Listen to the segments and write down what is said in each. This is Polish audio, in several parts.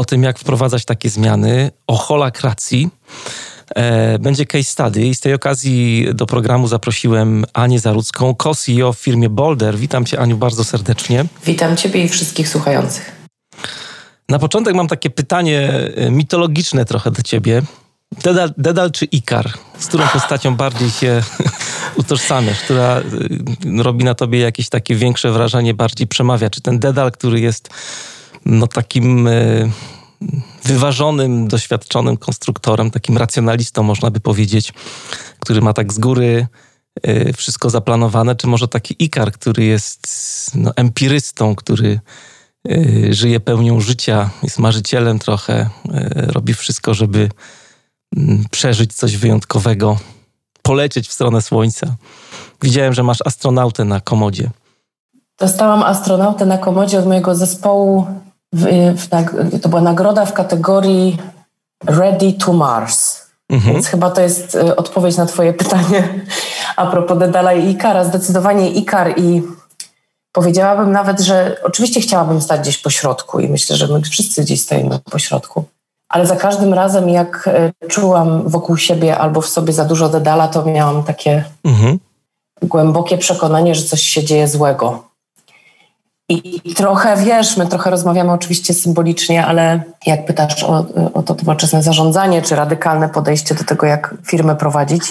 o tym, jak wprowadzać takie zmiany, o holakracji. E, będzie case study i z tej okazji do programu zaprosiłem Anię Zarudzką, co-CEO w firmie Boulder. Witam Cię, Aniu, bardzo serdecznie. Witam Ciebie i wszystkich słuchających. Na początek mam takie pytanie e, mitologiczne trochę do Ciebie. Dedal, Dedal czy Ikar? Z którą postacią bardziej się utożsamiasz, która y, robi na tobie jakieś takie większe wrażenie, bardziej przemawia? Czy ten Dedal, który jest no takim y, wyważonym, doświadczonym konstruktorem, takim racjonalistą, można by powiedzieć, który ma tak z góry y, wszystko zaplanowane, czy może taki Ikar, który jest no, empirystą, który żyje pełnią życia, jest marzycielem trochę, robi wszystko, żeby Mm, przeżyć coś wyjątkowego, polecieć w stronę Słońca. Widziałem, że masz astronautę na komodzie. Dostałam astronautę na komodzie od mojego zespołu. W, w, to była nagroda w kategorii Ready to Mars. Mhm. Więc chyba to jest y, odpowiedź na Twoje pytanie a propos Dedala i Ikara. Zdecydowanie Ikar i powiedziałabym nawet, że oczywiście chciałabym stać gdzieś po środku i myślę, że my wszyscy gdzieś stoimy po środku ale za każdym razem, jak e, czułam wokół siebie albo w sobie za dużo dedala, to miałam takie mhm. głębokie przekonanie, że coś się dzieje złego. I trochę, wiesz, my trochę rozmawiamy oczywiście symbolicznie, ale jak pytasz o, o to nowoczesne zarządzanie, czy radykalne podejście do tego, jak firmę prowadzić,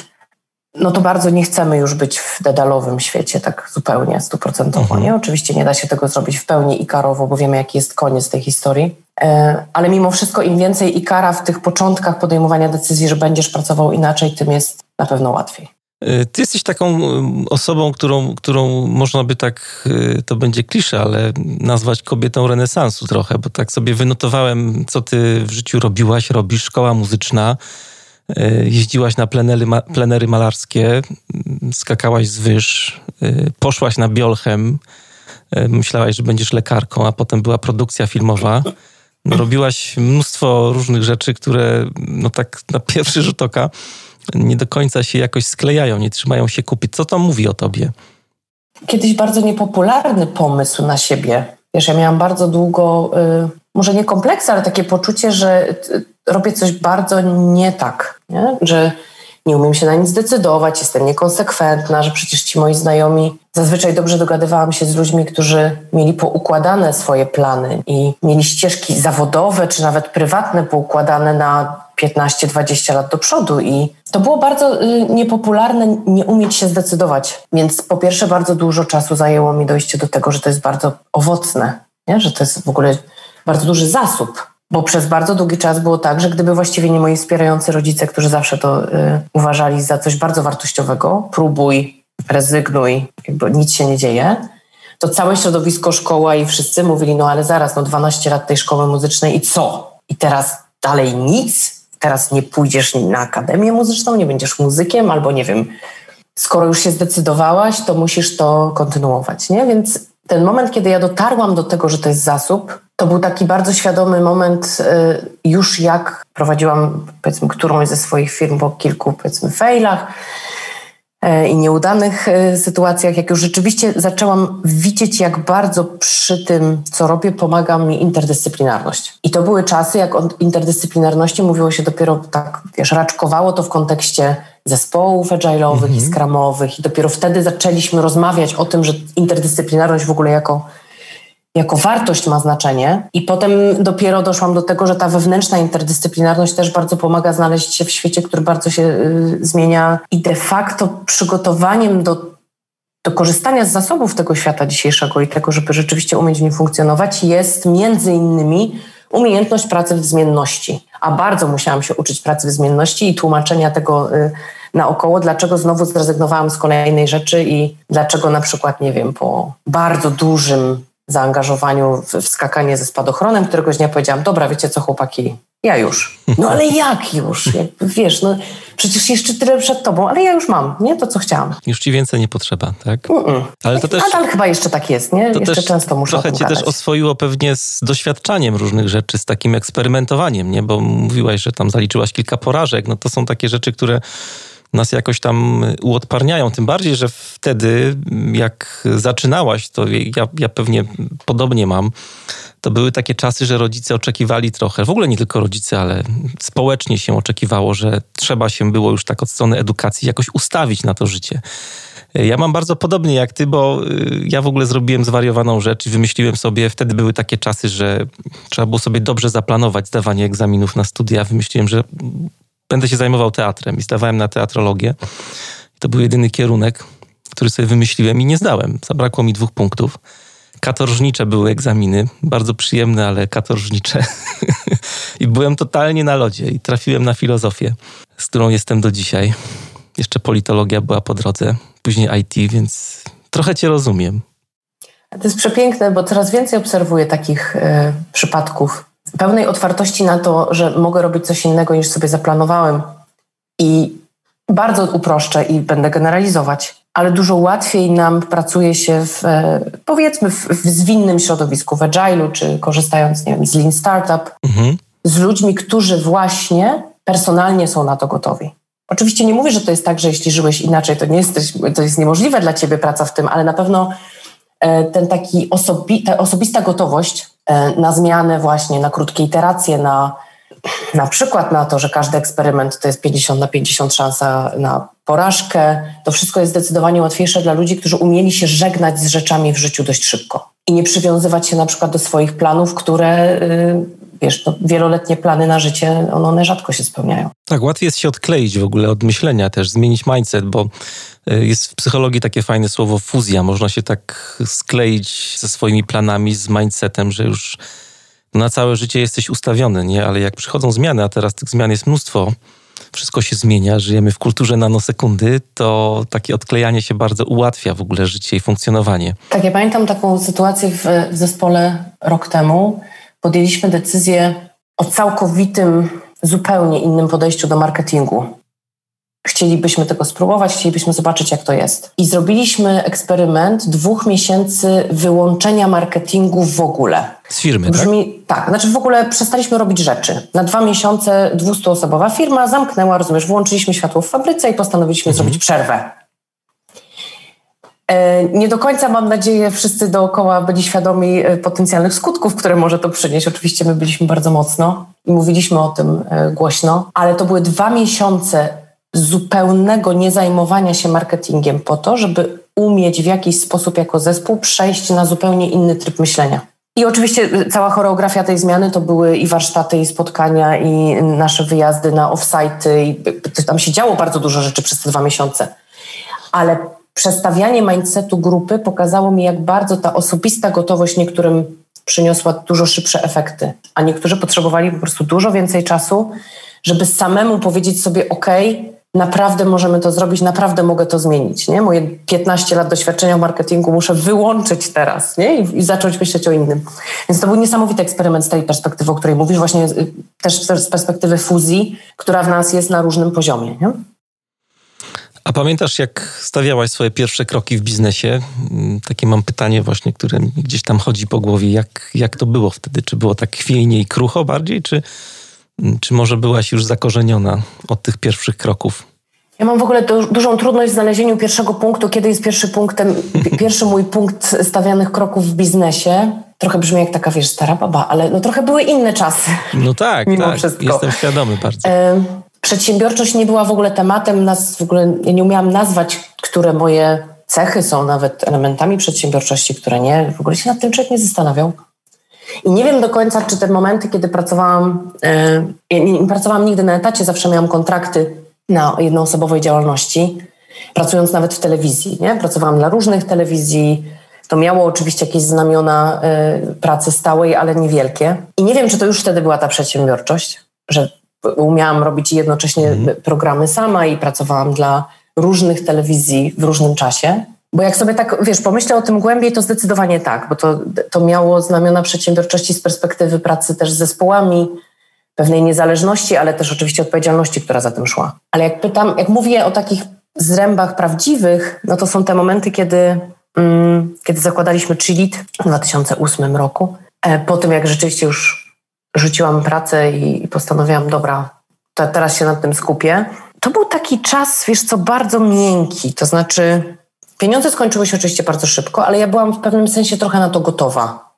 no to bardzo nie chcemy już być w dedalowym świecie tak zupełnie, stuprocentowo. Mhm. Nie? Oczywiście nie da się tego zrobić w pełni ikarowo, bo wiemy, jaki jest koniec tej historii. E, ale mimo wszystko im więcej ikara w tych początkach podejmowania decyzji, że będziesz pracował inaczej, tym jest na pewno łatwiej. E, ty jesteś taką osobą, którą, którą można by tak, e, to będzie klisze, ale nazwać kobietą renesansu trochę, bo tak sobie wynotowałem, co ty w życiu robiłaś, robisz, szkoła muzyczna, jeździłaś na plenery, plenery malarskie, skakałaś z wyż, poszłaś na Biolchem, myślałaś, że będziesz lekarką, a potem była produkcja filmowa. Robiłaś mnóstwo różnych rzeczy, które no tak na pierwszy rzut oka nie do końca się jakoś sklejają, nie trzymają się kupy. Co to mówi o tobie? Kiedyś bardzo niepopularny pomysł na siebie. Wiesz, ja miałam bardzo długo, y, może nie kompleks, ale takie poczucie, że y, robię coś bardzo nie tak, nie? że nie umiem się na nic zdecydować, jestem niekonsekwentna, że przecież ci moi znajomi, zazwyczaj dobrze dogadywałam się z ludźmi, którzy mieli poukładane swoje plany i mieli ścieżki zawodowe czy nawet prywatne poukładane na 15-20 lat do przodu i to było bardzo y, niepopularne nie umieć się zdecydować. Więc po pierwsze bardzo dużo czasu zajęło mi dojście do tego, że to jest bardzo owocne, nie? że to jest w ogóle bardzo duży zasób bo przez bardzo długi czas było tak, że gdyby właściwie nie moi wspierający rodzice, którzy zawsze to y, uważali za coś bardzo wartościowego, próbuj, rezygnuj, jakby nic się nie dzieje, to całe środowisko, szkoła i wszyscy mówili, no ale zaraz, no 12 lat tej szkoły muzycznej i co? I teraz dalej nic? Teraz nie pójdziesz na akademię muzyczną, nie będziesz muzykiem, albo nie wiem, skoro już się zdecydowałaś, to musisz to kontynuować, nie? Więc ten moment, kiedy ja dotarłam do tego, że to jest zasób, to był taki bardzo świadomy moment, y, już jak prowadziłam, powiedzmy, którąś ze swoich firm po kilku, powiedzmy, failach i nieudanych y, sytuacjach, jak już rzeczywiście zaczęłam widzieć, jak bardzo przy tym, co robię, pomaga mi interdyscyplinarność. I to były czasy, jak o interdyscyplinarności mówiło się dopiero tak, wiesz, raczkowało to w kontekście zespołów agile'owych i mhm. scrumowych i dopiero wtedy zaczęliśmy rozmawiać o tym, że interdyscyplinarność w ogóle jako jako wartość ma znaczenie. I potem dopiero doszłam do tego, że ta wewnętrzna interdyscyplinarność też bardzo pomaga znaleźć się w świecie, który bardzo się y, zmienia i de facto przygotowaniem do, do korzystania z zasobów tego świata dzisiejszego i tego, żeby rzeczywiście umieć w nim funkcjonować, jest między innymi umiejętność pracy w zmienności. A bardzo musiałam się uczyć pracy w zmienności i tłumaczenia tego y, naokoło, dlaczego znowu zrezygnowałam z kolejnej rzeczy i dlaczego na przykład, nie wiem, po bardzo dużym zaangażowaniu w, w skakanie ze spadochronem. Któregoś dnia powiedziałam, dobra, wiecie co chłopaki, ja już. No ale jak już? Jakby, wiesz, no przecież jeszcze tyle przed tobą, ale ja już mam, nie? To, co chciałam. Już ci więcej nie potrzeba, tak? Mm-mm. Ale to też... Nadal chyba jeszcze tak jest, nie? To jeszcze też często muszę Trochę cię też oswoiło pewnie z doświadczaniem różnych rzeczy, z takim eksperymentowaniem, nie? Bo mówiłaś, że tam zaliczyłaś kilka porażek. No to są takie rzeczy, które nas jakoś tam uodparniają. Tym bardziej, że wtedy, jak zaczynałaś, to ja, ja pewnie podobnie mam, to były takie czasy, że rodzice oczekiwali trochę, w ogóle nie tylko rodzice, ale społecznie się oczekiwało, że trzeba się było już tak od strony edukacji jakoś ustawić na to życie. Ja mam bardzo podobnie jak ty, bo y, ja w ogóle zrobiłem zwariowaną rzecz i wymyśliłem sobie, wtedy były takie czasy, że trzeba było sobie dobrze zaplanować zdawanie egzaminów na studia. Wymyśliłem, że będę się zajmował teatrem i zdawałem na teatrologię. To był jedyny kierunek, który sobie wymyśliłem i nie zdałem. Zabrakło mi dwóch punktów. Katorżnicze były egzaminy, bardzo przyjemne, ale katorżnicze. I byłem totalnie na lodzie i trafiłem na filozofię, z którą jestem do dzisiaj. Jeszcze politologia była po drodze, później IT, więc trochę cię rozumiem. To jest przepiękne, bo coraz więcej obserwuję takich y, przypadków pełnej otwartości na to, że mogę robić coś innego niż sobie zaplanowałem. I bardzo uproszczę i będę generalizować, ale dużo łatwiej nam pracuje się w, e, powiedzmy, w, w zwinnym środowisku, w agile'u, czy korzystając, nie wiem, z Lean Startup, mhm. z ludźmi, którzy właśnie personalnie są na to gotowi. Oczywiście nie mówię, że to jest tak, że jeśli żyłeś inaczej, to nie jesteś, to jest niemożliwe dla ciebie praca w tym, ale na pewno e, ten taki osobi, ta osobista gotowość na zmianę właśnie, na krótkie iteracje, na na przykład na to, że każdy eksperyment to jest 50 na 50 szansa na porażkę. To wszystko jest zdecydowanie łatwiejsze dla ludzi, którzy umieli się żegnać z rzeczami w życiu dość szybko i nie przywiązywać się na przykład do swoich planów, które, y, wiesz, to wieloletnie plany na życie, one rzadko się spełniają. Tak, łatwiej jest się odkleić w ogóle od myślenia też, zmienić mindset, bo y, jest w psychologii takie fajne słowo fuzja. Można się tak skleić ze swoimi planami, z mindsetem, że już na całe życie jesteś ustawiony, nie? Ale jak przychodzą zmiany, a teraz tych zmian jest mnóstwo, wszystko się zmienia, żyjemy w kulturze nanosekundy, to takie odklejanie się bardzo ułatwia w ogóle życie i funkcjonowanie. Tak, ja pamiętam taką sytuację w, w zespole rok temu. Podjęliśmy decyzję o całkowitym, zupełnie innym podejściu do marketingu. Chcielibyśmy tego spróbować, chcielibyśmy zobaczyć, jak to jest. I zrobiliśmy eksperyment dwóch miesięcy wyłączenia marketingu w ogóle. Z firmy, Brzmi, tak? Tak, znaczy w ogóle przestaliśmy robić rzeczy. Na dwa miesiące 200-osobowa firma zamknęła, rozumiesz, włączyliśmy światło w fabryce i postanowiliśmy mhm. zrobić przerwę. E, nie do końca, mam nadzieję, wszyscy dookoła byli świadomi e, potencjalnych skutków, które może to przynieść. Oczywiście my byliśmy bardzo mocno i mówiliśmy o tym e, głośno, ale to były dwa miesiące zupełnego niezajmowania się marketingiem po to, żeby umieć w jakiś sposób jako zespół przejść na zupełnie inny tryb myślenia. I oczywiście cała choreografia tej zmiany to były i warsztaty, i spotkania, i nasze wyjazdy na offsite. I tam się działo bardzo dużo rzeczy przez te dwa miesiące. Ale przestawianie mindsetu grupy pokazało mi, jak bardzo ta osobista gotowość niektórym przyniosła dużo szybsze efekty, a niektórzy potrzebowali po prostu dużo więcej czasu, żeby samemu powiedzieć sobie: OK, naprawdę możemy to zrobić, naprawdę mogę to zmienić. Nie? Moje 15 lat doświadczenia w marketingu muszę wyłączyć teraz nie? I, I, zacząć myśleć o innym. Więc to był niesamowity eksperyment z tej perspektywy, o której mówisz, właśnie y, też z perspektywy fuzji, która w nas jest na różnym poziomie. Nie? A pamiętasz, jak stawiałaś swoje pierwsze kroki w biznesie? Mm, takie mam pytanie właśnie, które gdzieś tam chodzi po głowie. Jak, jak to było wtedy? Czy było tak chwiejnie i krucho bardziej, czy, czy może byłaś już zakorzeniona od tych pierwszych kroków? Ja mam w ogóle du dużą trudność w znalezieniu pierwszego punktu, kiedy jest pierwszy punktem, pierwszy mój punkt stawianych kroków w biznesie. Trochę brzmi jak taka, wiesz, stara baba, ale no trochę były inne czasy. No tak, mimo tak. Wszystko. Jestem świadomy bardzo. E przedsiębiorczość nie była w ogóle tematem, nas w ogóle ja nie umiałam nazwać, które moje cechy są nawet elementami przedsiębiorczości, które nie. W ogóle się nad tym człowiek nie zastanawiał. I nie wiem do końca, czy te momenty, kiedy pracowałam, yy, nie, nie pracowałam nigdy na etacie, zawsze miałam kontrakty na jednoosobowej działalności, pracując nawet w telewizji. Nie? Pracowałam dla różnych telewizji. To miało oczywiście jakieś znamiona yy, pracy stałej, ale niewielkie. I nie wiem, czy to już wtedy była ta przedsiębiorczość, że umiałam robić jednocześnie mhm. programy sama i pracowałam dla różnych telewizji w różnym czasie. Bo jak sobie tak, wiesz, pomyślę o tym głębiej, to zdecydowanie tak, bo to, to miało znamiona przedsiębiorczości z perspektywy pracy też z zespołami, pewnej niezależności, ale też oczywiście odpowiedzialności, która za tym szła. Ale jak pytam, jak mówię o takich zrębach prawdziwych, no to są te momenty, kiedy, mm, kiedy zakładaliśmy Chilit w 2008 roku. E, po tym, jak rzeczywiście już rzuciłam pracę i, i postanowiłam, dobra, to teraz się nad tym skupię. To był taki czas, wiesz co, bardzo miękki, to znaczy pieniądze skończyły się oczywiście bardzo szybko, ale ja byłam w pewnym sensie trochę na to gotowa.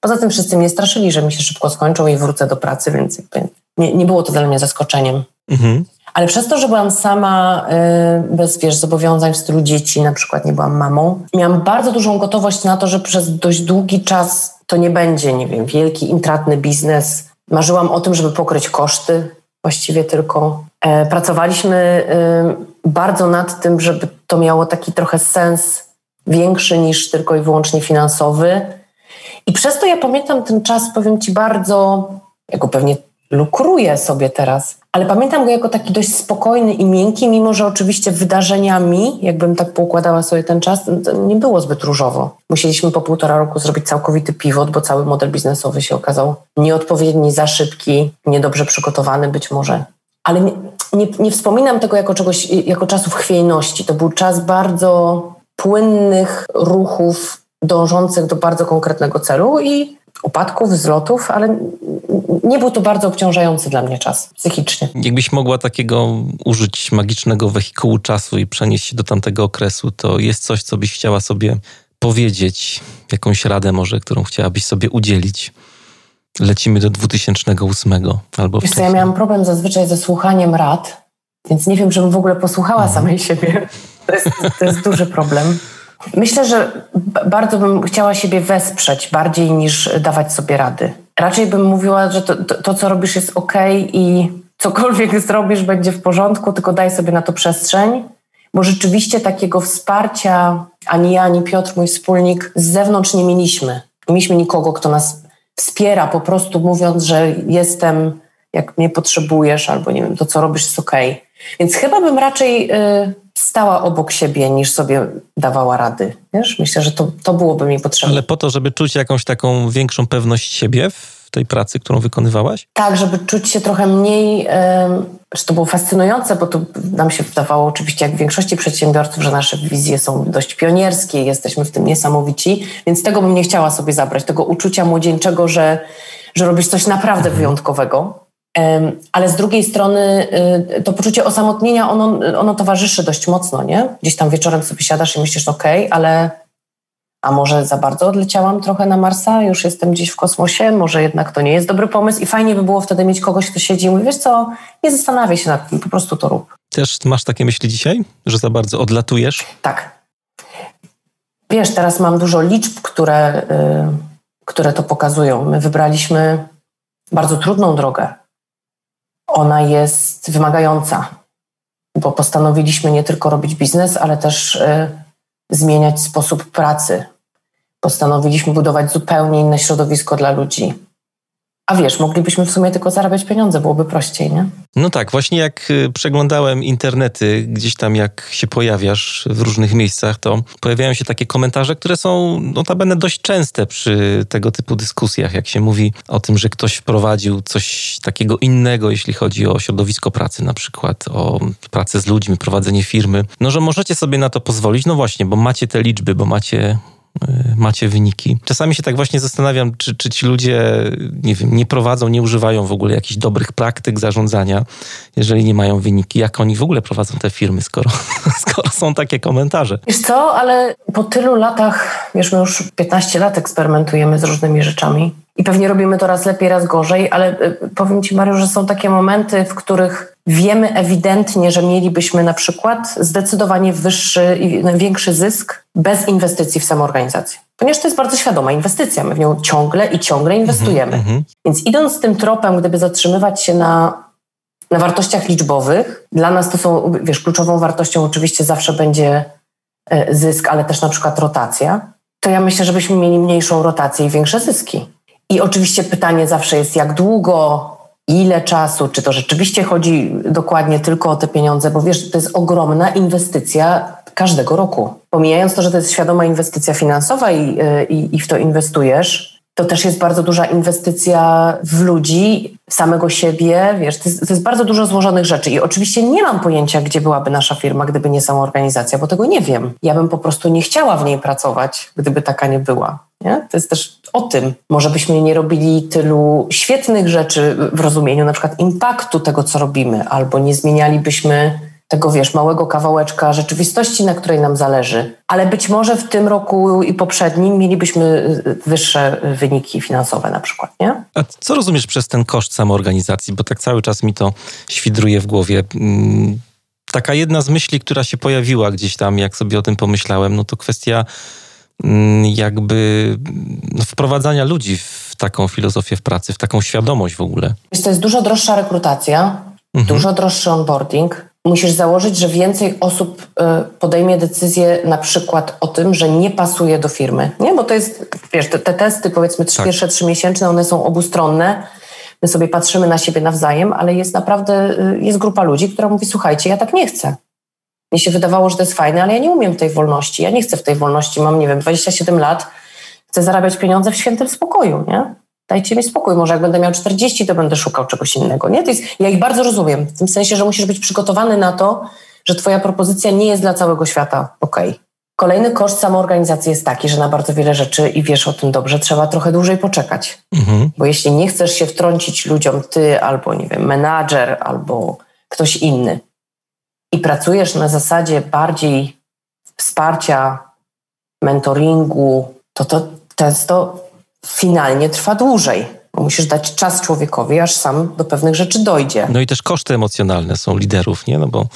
Poza tym wszyscy mnie straszyli, że mi się szybko skończą i wrócę do pracy, więc nie, nie było to dla mnie zaskoczeniem. Mhm. Ale przez to, że byłam sama, y, bez wiesz, zobowiązań w stylu dzieci, na przykład nie byłam mamą, miałam bardzo dużą gotowość na to, że przez dość długi czas to nie będzie, nie wiem, wielki, intratny biznes. Marzyłam o tym, żeby pokryć koszty, właściwie tylko. E, pracowaliśmy y, bardzo nad tym, żeby to miało taki trochę sens większy niż tylko i wyłącznie finansowy. I przez to ja pamiętam ten czas, powiem Ci, bardzo, jako pewnie lukruję sobie teraz, ale pamiętam go jako taki dość spokojny i miękki, mimo że oczywiście wydarzeniami, jakbym tak poukładała sobie ten czas, nie było zbyt różowo. Musieliśmy po półtora roku zrobić całkowity pivot, bo cały model biznesowy się okazał nieodpowiedni, za szybki, niedobrze przygotowany być może. Ale nie, nie, nie wspominam tego jako czegoś, jako czasów chwiejności. To był czas bardzo płynnych ruchów dążących do bardzo konkretnego celu i upadków, wzlotów, ale nie był to bardzo obciążający dla mnie czas psychicznie. Jakbyś mogła takiego użyć magicznego wehikułu czasu i przenieść się do tamtego okresu, to jest coś, co byś chciała sobie powiedzieć, jakąś radę może, którą chciałabyś sobie udzielić. Lecimy do 2008 albo Wiesz co, ja miałam problem zazwyczaj ze słuchaniem rad, więc nie wiem, żebym w ogóle posłuchała mhm. samej siebie. To jest, to jest duży problem. Myślę, że bardzo bym chciała siebie wesprzeć bardziej niż dawać sobie rady. Raczej bym mówiła, że to, to, to co robisz jest ok i cokolwiek zrobisz będzie w porządku, tylko daj sobie na to przestrzeń, bo rzeczywiście takiego wsparcia ani ja, ani Piotr, mój wspólnik, z zewnątrz nie mieliśmy. Nie mieliśmy nikogo, kto nas wspiera, po prostu mówiąc, że jestem, jak mnie potrzebujesz, albo nie wiem, to co robisz jest ok. Więc chyba bym raczej. Yy, stała obok siebie, niż sobie dawała rady. Wiesz? Myślę, że to, to byłoby mi potrzebne. Ale po to, żeby czuć jakąś taką większą pewność siebie w tej pracy, którą wykonywałaś? Tak, żeby czuć się trochę mniej, że to było fascynujące, bo to nam się wydawało oczywiście, jak w większości przedsiębiorców, że nasze wizje są dość pionierskie, jesteśmy w tym niesamowici, więc tego bym nie chciała sobie zabrać, tego uczucia młodzieńczego, że, że robisz coś naprawdę mhm. wyjątkowego. Ale z drugiej strony y, to poczucie osamotnienia, ono, ono towarzyszy dość mocno, nie? Gdzieś tam wieczorem sobie siadasz i myślisz, okej, okay, ale a może za bardzo odleciałam trochę na Marsa, już jestem gdzieś w kosmosie, może jednak to nie jest dobry pomysł i fajnie by było wtedy mieć kogoś, kto siedzi i mówi, wiesz co, nie zastanawiaj się nad tym, po prostu to rób. Też masz takie myśli dzisiaj, że za bardzo odlatujesz? Tak. Wiesz, teraz mam dużo liczb, które, yy, które to pokazują. My wybraliśmy bardzo trudną drogę ona jest wymagająca, bo postanowiliśmy nie tylko robić biznes, ale też y, zmieniać sposób pracy. Postanowiliśmy budować zupełnie inne środowisko dla ludzi. A wiesz, moglibyśmy w sumie tylko zarabiać pieniądze, byłoby prościej, nie? No tak, właśnie jak y, przeglądałem internety, gdzieś tam jak się pojawiasz w różnych miejscach, to pojawiają się takie komentarze, które są notabene dość częste przy tego typu dyskusjach, jak się mówi o tym, że ktoś wprowadził coś takiego innego, jeśli chodzi o środowisko pracy na przykład, o pracę z ludźmi, prowadzenie firmy, no że możecie sobie na to pozwolić, no właśnie, bo macie te liczby, bo macie macie wyniki. Czasami się tak właśnie zastanawiam, czy, czy ci ludzie, nie wiem, nie prowadzą, nie używają w ogóle jakichś dobrych praktyk zarządzania, jeżeli nie mają wyniki. Jak oni w ogóle prowadzą te firmy, skoro, skoro są takie komentarze? Wiesz co, ale po tylu latach, wiesz, my już 15 lat eksperymentujemy z różnymi rzeczami i pewnie robimy to raz lepiej, raz gorzej, ale y, powiem Ci, Mariusz, że są takie momenty, w których wiemy ewidentnie, że mielibyśmy na przykład zdecydowanie wyższy i większy zysk bez inwestycji w samoorganizację. Ponieważ to jest bardzo świadoma inwestycja, my w nią ciągle i ciągle inwestujemy. Mm -hmm. Więc idąc tym tropem, gdyby zatrzymywać się na, na wartościach liczbowych, dla nas to są, wiesz, kluczową wartością oczywiście zawsze będzie e, zysk, ale też na przykład rotacja, to ja myślę, żebyśmy mieli mniejszą rotację i większe zyski. I oczywiście pytanie zawsze jest, jak długo, ile czasu, czy to rzeczywiście chodzi dokładnie tylko o te pieniądze, bo wiesz, to jest ogromna inwestycja każdego roku. Pomijając to, że to jest świadoma inwestycja finansowa i, i, i w to inwestujesz, to też jest bardzo duża inwestycja w ludzi, samego siebie, wiesz, to jest, to jest, bardzo dużo złożonych rzeczy i oczywiście nie mam pojęcia, gdzie byłaby nasza firma, gdyby nie sama organizacja, bo tego nie wiem. Ja bym po prostu nie chciała w niej pracować, gdyby taka nie była. Nie? To jest też o tym. Może byśmy nie robili tylu świetnych rzeczy w rozumieniu na przykład impaktu tego, co robimy, albo nie zmienialibyśmy tego, wiesz, małego kawałeczka rzeczywistości, na której nam zależy. Ale być może w tym roku i poprzednim mielibyśmy y, wyższe wyniki finansowe na przykład, nie? A co rozumiesz przez ten koszt samoorganizacji? Bo tak cały czas mi to świdruje w głowie. Mm, taka jedna z myśli, która się pojawiła gdzieś tam, jak sobie o tym pomyślałem, no to kwestia mm, jakby no, wprowadzania ludzi w taką filozofię w pracy, w taką świadomość w ogóle. To jest dużo droższa rekrutacja, mhm. dużo droższy onboarding, musisz założyć, że więcej osób e, podejmie decyzję na przykład o tym, że nie pasuje do firmy. Nie, bo to jest, wiesz, te, te testy powiedzmy tak. pierwsze trzy miesięczne, one są obustronne. My sobie patrzymy na siebie nawzajem, ale jest naprawdę, e, jest grupa ludzi, która mówi, słuchajcie, ja tak nie chcę. Mnie się wydawało, że to jest fajne, ale ja nie umiem tej wolności. Ja nie chcę w tej wolności, mam, nie wiem, 27 lat, chcę zarabiać pieniądze w świętym spokoju, nie? Dajcie mi spokój, może jak będę miał 40, to będę szukał czegoś innego. Nie? To jest, ja ich bardzo rozumiem, w tym sensie, że musisz być przygotowany na to, że twoja propozycja nie jest dla całego świata ok. Kolejny koszt samoorganizacji jest taki, że na bardzo wiele rzeczy, i wiesz o tym dobrze, trzeba trochę dłużej poczekać. Mhm. Bo jeśli nie chcesz się wtrącić ludziom, ty albo, nie wiem, menadżer, albo ktoś inny, i pracujesz na zasadzie bardziej wsparcia, mentoringu, to to często finalnie trwa dłużej. Musisz dać czas człowiekowi, aż sam do pewnych rzeczy dojdzie. No i też koszty emocjonalne są liderów, nie? No bo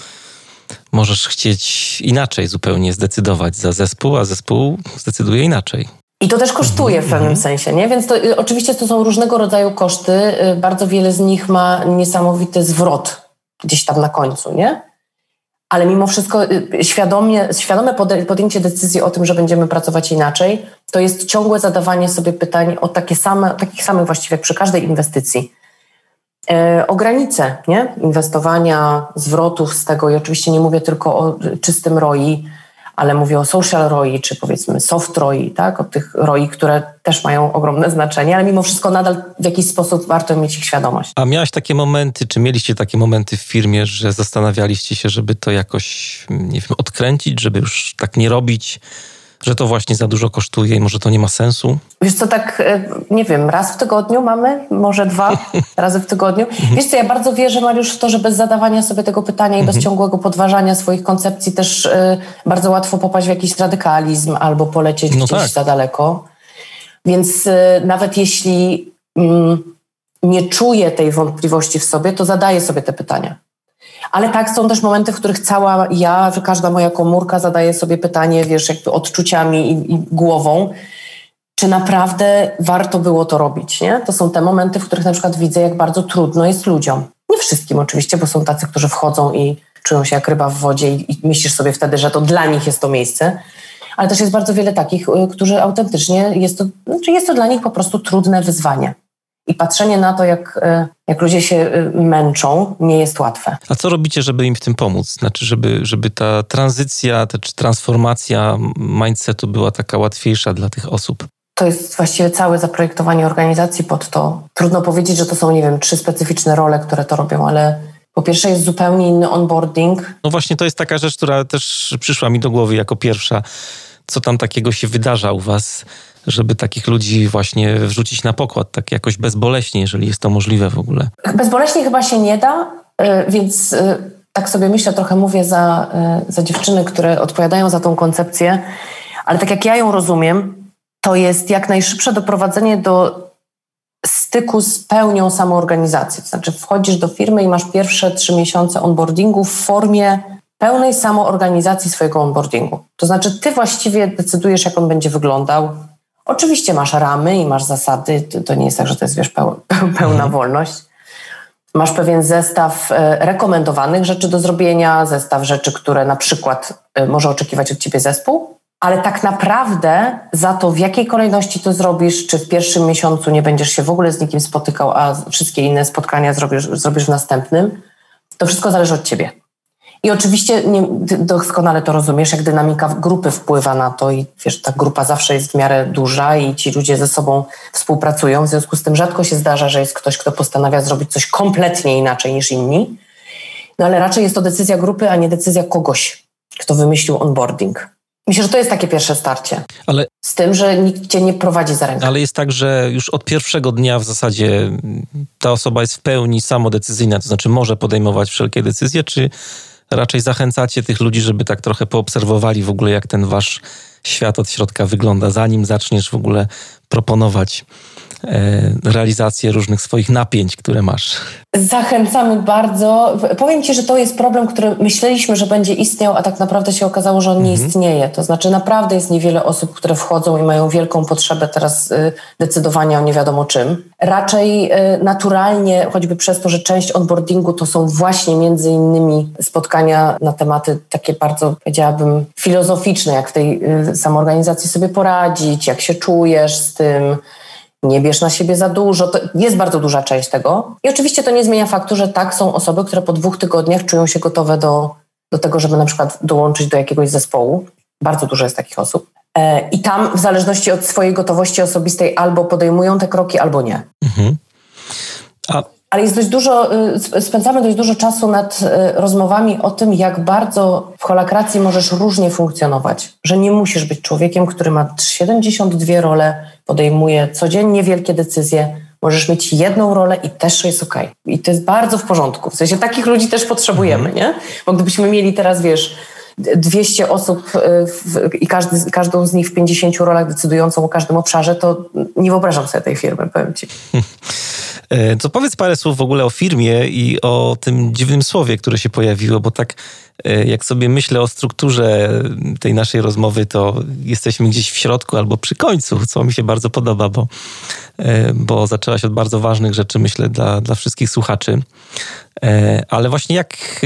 możesz chcieć inaczej zupełnie zdecydować za zespół, a zespół zdecyduje inaczej. I to też kosztuje w pewnym -hmm. sensie, nie? Więc to, y, oczywiście to są różnego rodzaju koszty. Y, bardzo wiele z nich ma niesamowity zwrot gdzieś tam na końcu, nie? Ale mimo wszystko y, świadomie, świadome podjęcie decyzji o tym, że będziemy pracować inaczej, to jest ciągłe zadawanie sobie pytań o takie same, takich samych właściwie jak przy każdej inwestycji. E, o granice nie? inwestowania, zwrotów z tego i oczywiście nie mówię tylko o czystym ROI, ale mówię o social ROI, czy powiedzmy soft ROI, tak? o tych ROI, które też mają ogromne znaczenie, ale mimo wszystko nadal w jakiś sposób warto mieć ich świadomość. A miałaś takie momenty, czy mieliście takie momenty w firmie, że zastanawialiście się, żeby to jakoś, nie wiem, odkręcić, żeby już tak nie robić, że to właśnie za dużo kosztuje i może to nie ma sensu? Wiesz co, tak, e, nie wiem, raz w tygodniu mamy, może dwa razy w tygodniu. Wiesz co, ja bardzo wierzę, Mariusz, w to, że bez zadawania sobie tego pytania i bez mhm. ciągłego podważania swoich koncepcji też y, bardzo łatwo popaść w jakiś radykalizm albo polecieć no gdzieś tak. za daleko. Więc y, nawet jeśli y, nie czuję tej wątpliwości w sobie, to zadaję sobie te pytania. Ale tak, są też momenty, w których cała ja, każda moja komórka zadaje sobie pytanie, wiesz, jakby odczuciami i, i głową, czy naprawdę warto było to robić, nie? To są te momenty, w których na przykład widzę, jak bardzo trudno jest ludziom. Nie wszystkim oczywiście, bo są tacy, którzy wchodzą i czują się jak ryba w wodzie i, i myślisz sobie wtedy, że to dla nich jest to miejsce. Ale też jest bardzo wiele takich, y, którzy autentycznie jest to, znaczy jest to dla nich po prostu trudne wyzwanie. I patrzenie na to, jak, e, jak ludzie się e, męczą, nie jest łatwe. A co robicie, żeby im w tym pomóc? Znaczy, żeby, żeby ta tranzycja, ta, czy transformacja mindsetu była taka łatwiejsza dla tych osób? To jest właściwie całe zaprojektowanie organizacji pod to. Trudno powiedzieć, że to są, nie wiem, trzy specyficzne role, które to robią, ale po pierwsze jest zupełnie inny onboarding. No właśnie, to jest taka rzecz, która też przyszła mi do głowy jako pierwsza. Co tam takiego się wydarza u was? Żeby takich ludzi właśnie wrzucić na pokład, tak jakoś bezboleśnie, jeżeli jest to możliwe w ogóle? Bezboleśnie chyba się nie da, y, więc y, tak sobie myślę, trochę mówię za, y, za dziewczyny, które odpowiadają za tą koncepcję, ale tak jak ja ją rozumiem, to jest jak najszybsze doprowadzenie do styku z pełnią samoorganizacji. To znaczy wchodzisz do firmy i masz pierwsze trzy miesiące onboardingu w formie pełnej samoorganizacji swojego onboardingu. To znaczy ty właściwie decydujesz, jak on będzie wyglądał, Oczywiście masz ramy i masz zasady, to nie jest tak, że to jest wiesz, pełna mhm. wolność. Masz pewien zestaw e, rekomendowanych rzeczy do zrobienia, zestaw rzeczy, które na przykład e, może oczekiwać od ciebie zespół, ale tak naprawdę za to, w jakiej kolejności to zrobisz, czy w pierwszym miesiącu nie będziesz się w ogóle z nikim spotykał, a wszystkie inne spotkania zrobisz, zrobisz w następnym, to wszystko zależy od ciebie. I oczywiście nie, doskonale to rozumiesz, jak dynamika grupy wpływa na to i wiesz, ta grupa zawsze jest w miarę duża i ci ludzie ze sobą współpracują, w związku z tym rzadko się zdarza, że jest ktoś, kto postanawia zrobić coś kompletnie inaczej niż inni, no ale raczej jest to decyzja grupy, a nie decyzja kogoś, kto wymyślił onboarding. Myślę, że to jest takie pierwsze starcie. Ale, z tym, że nikt cię nie prowadzi za rękę. Ale jest tak, że już od pierwszego dnia w zasadzie ta osoba jest w pełni samodecyzyjna, to znaczy może podejmować wszelkie decyzje, czy raczej zachęcacie tych ludzi, żeby tak trochę poobserwowali w ogóle, jak ten wasz świat od środka wygląda, zanim zaczniesz w ogóle proponować realizację różnych swoich napięć, które masz? Zachęcamy bardzo. Powiem Ci, że to jest problem, który myśleliśmy, że będzie istniał, a tak naprawdę się okazało, że on nie mhm. istnieje. To znaczy, naprawdę jest niewiele osób, które wchodzą i mają wielką potrzebę teraz y, decydowania o nie wiadomo czym. Raczej y, naturalnie, choćby przez to, że część onboardingu to są właśnie między innymi spotkania na tematy takie bardzo, powiedziałabym, filozoficzne, jak w tej y, samoorganizacji sobie poradzić, jak się czujesz z tym nie bierz na siebie za dużo. To jest bardzo duża część tego. I oczywiście to nie zmienia faktu, że tak są osoby, które po dwóch tygodniach czują się gotowe do, do tego, żeby na przykład dołączyć do jakiegoś zespołu. Bardzo dużo jest takich osób. E, I tam w zależności od swojej gotowości osobistej albo podejmują te kroki, albo nie. Mhm. A ale jest dość dużo, y, spędzamy dość dużo czasu nad y, rozmowami o tym, jak bardzo w holakracji możesz różnie funkcjonować. Że nie musisz być człowiekiem, który ma 72 role, podejmuje codziennie wielkie decyzje. Możesz mieć jedną rolę i też jest ok. I to jest bardzo w porządku. W sensie takich ludzi też potrzebujemy, nie? Bo gdybyśmy mieli teraz, wiesz, 200 osób y, w, i każdy, każdą z nich w 50 rolach decydującą o każdym obszarze, to nie wyobrażam sobie tej firmy, powiem Ci. E, to powiedz parę słów w ogóle o firmie i o tym dziwnym słowie, które się pojawiło, bo tak jak sobie myślę o strukturze tej naszej rozmowy, to jesteśmy gdzieś w środku albo przy końcu, co mi się bardzo podoba, bo, e, bo zaczęłaś od bardzo ważnych rzeczy, myślę, dla, dla wszystkich słuchaczy. Ale właśnie jak,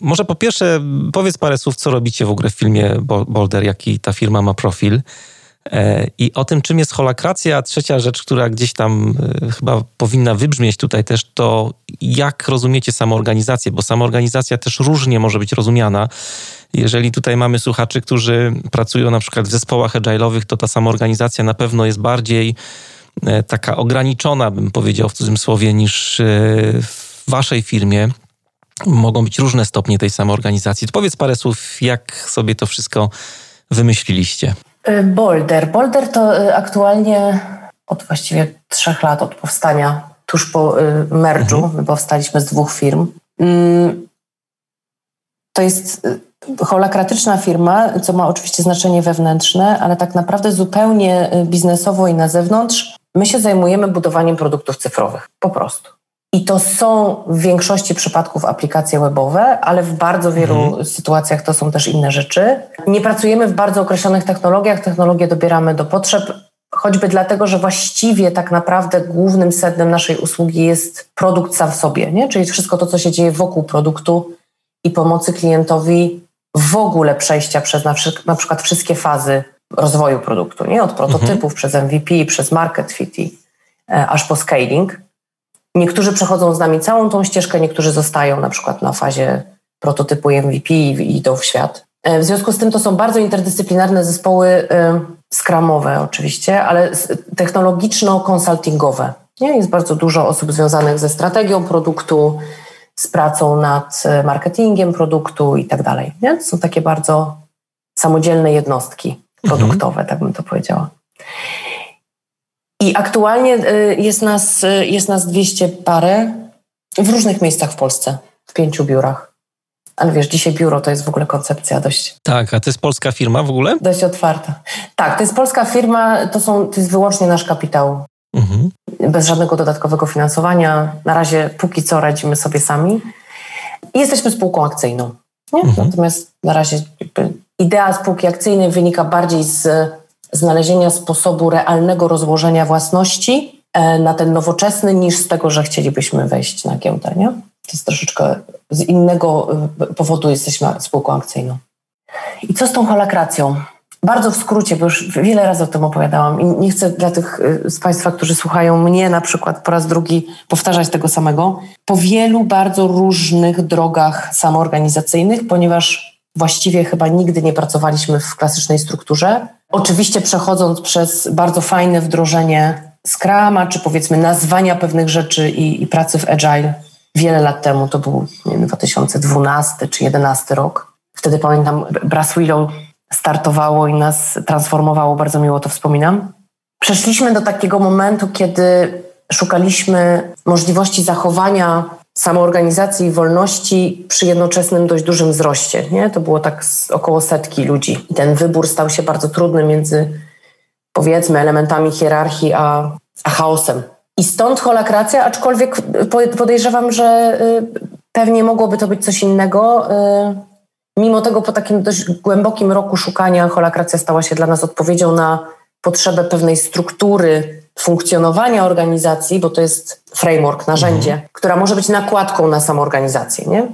może po pierwsze powiedz parę słów, co robicie w ogóle w filmie Boulder, jaki ta firma ma profil. E, I o tym, czym jest holakracja, a trzecia rzecz, która gdzieś tam e, chyba powinna wybrzmieć tutaj też, to jak rozumiecie samoorganizację, bo samoorganizacja też różnie może być rozumiana. Jeżeli tutaj mamy słuchaczy, którzy pracują na przykład w zespołach agile'owych, to ta samoorganizacja na pewno jest bardziej e, taka ograniczona, bym powiedział w cudzysłowie, niż w waszej firmie. Mogą być różne stopnie tej samoorganizacji. To powiedz parę słów, jak sobie to wszystko wymyśliliście. Y, Boulder. Boulder to y, aktualnie od właściwie trzech lat od powstania, tuż po y, merge'u, mhm. my powstaliśmy z dwóch firm. Mm, to jest holakratyczna firma, co ma oczywiście znaczenie wewnętrzne, ale tak naprawdę zupełnie biznesowo i na zewnątrz my się zajmujemy budowaniem produktów cyfrowych. Po prostu. I to są w większości przypadków aplikacje webowe, ale w bardzo wielu mhm. sytuacjach to są też inne rzeczy. Nie pracujemy w bardzo określonych technologiach, technologie dobieramy do potrzeb, choćby dlatego, że właściwie tak naprawdę głównym sednem naszej usługi jest produkt sam w sobie, nie? czyli wszystko to, co się dzieje wokół produktu i pomocy klientowi w ogóle przejścia przez na, na przykład wszystkie fazy rozwoju produktu, nie? od prototypów mhm. przez MVP, przez market fit, e, aż po scaling. Niektórzy przechodzą z nami całą tą ścieżkę, niektórzy zostają na przykład na fazie prototypu MVP i idą w świat. E, w związku z tym to są bardzo interdyscyplinarne zespoły skramowe oczywiście, ale technologiczno-konsultingowe. Jest bardzo dużo osób związanych ze strategią produktu, z pracą nad e, marketingiem produktu i tak dalej. Są takie bardzo samodzielne jednostki produktowe, mhm. tak bym to powiedziała. I aktualnie y, jest nas, y, jest nas 200 parę w różnych miejscach w Polsce, w pięciu biurach. Ale wiesz, dzisiaj biuro to jest w ogóle koncepcja dość. Tak, a to jest polska firma w ogóle? Dość otwarta. Tak, to jest polska firma, to, są, to jest wyłącznie nasz kapitał. Mhm. Bez żadnego dodatkowego finansowania. Na razie póki co radzimy sobie sami. I jesteśmy spółką akcyjną. Mhm. Natomiast na razie idea spółki akcyjnej wynika bardziej z znalezienia sposobu realnego rozłożenia własności e, na ten nowoczesny, niż z tego, że chcielibyśmy wejść na giełdę. Nie? To jest troszeczkę z innego e, powodu jesteśmy spółką akcyjną. I co z tą holakracją? bardzo w skrócie, bo już wiele razy o tym opowiadałam i nie chcę dla tych y, z Państwa, którzy słuchają mnie na przykład po raz drugi powtarzać tego samego. Po wielu bardzo różnych drogach samoorganizacyjnych, ponieważ właściwie chyba nigdy nie pracowaliśmy w klasycznej strukturze. Oczywiście przechodząc przez bardzo fajne wdrożenie Scrama, czy powiedzmy nazwania pewnych rzeczy i, i pracy w Agile wiele lat temu, to był wiem, 2012 czy 2011 rok. Wtedy pamiętam, Brass Willow startowało i nas transformowało, bardzo miło to wspominam. Przeszliśmy do takiego momentu, kiedy szukaliśmy możliwości zachowania samoorganizacji i wolności przy jednoczesnym dość dużym wzroście. Nie? To było tak około setki ludzi. I ten wybór stał się bardzo trudny między, powiedzmy, elementami hierarchii a, a chaosem. I stąd holakracja, aczkolwiek podejrzewam, że y, pewnie mogłoby to być coś innego. Y, mimo tego po takim dość głębokim roku szukania holakracja stała się dla nas odpowiedzią na potrzebę pewnej struktury funkcjonowania organizacji, bo to jest framework, narzędzie, mhm. która może być nakładką na samoorganizację. Nie?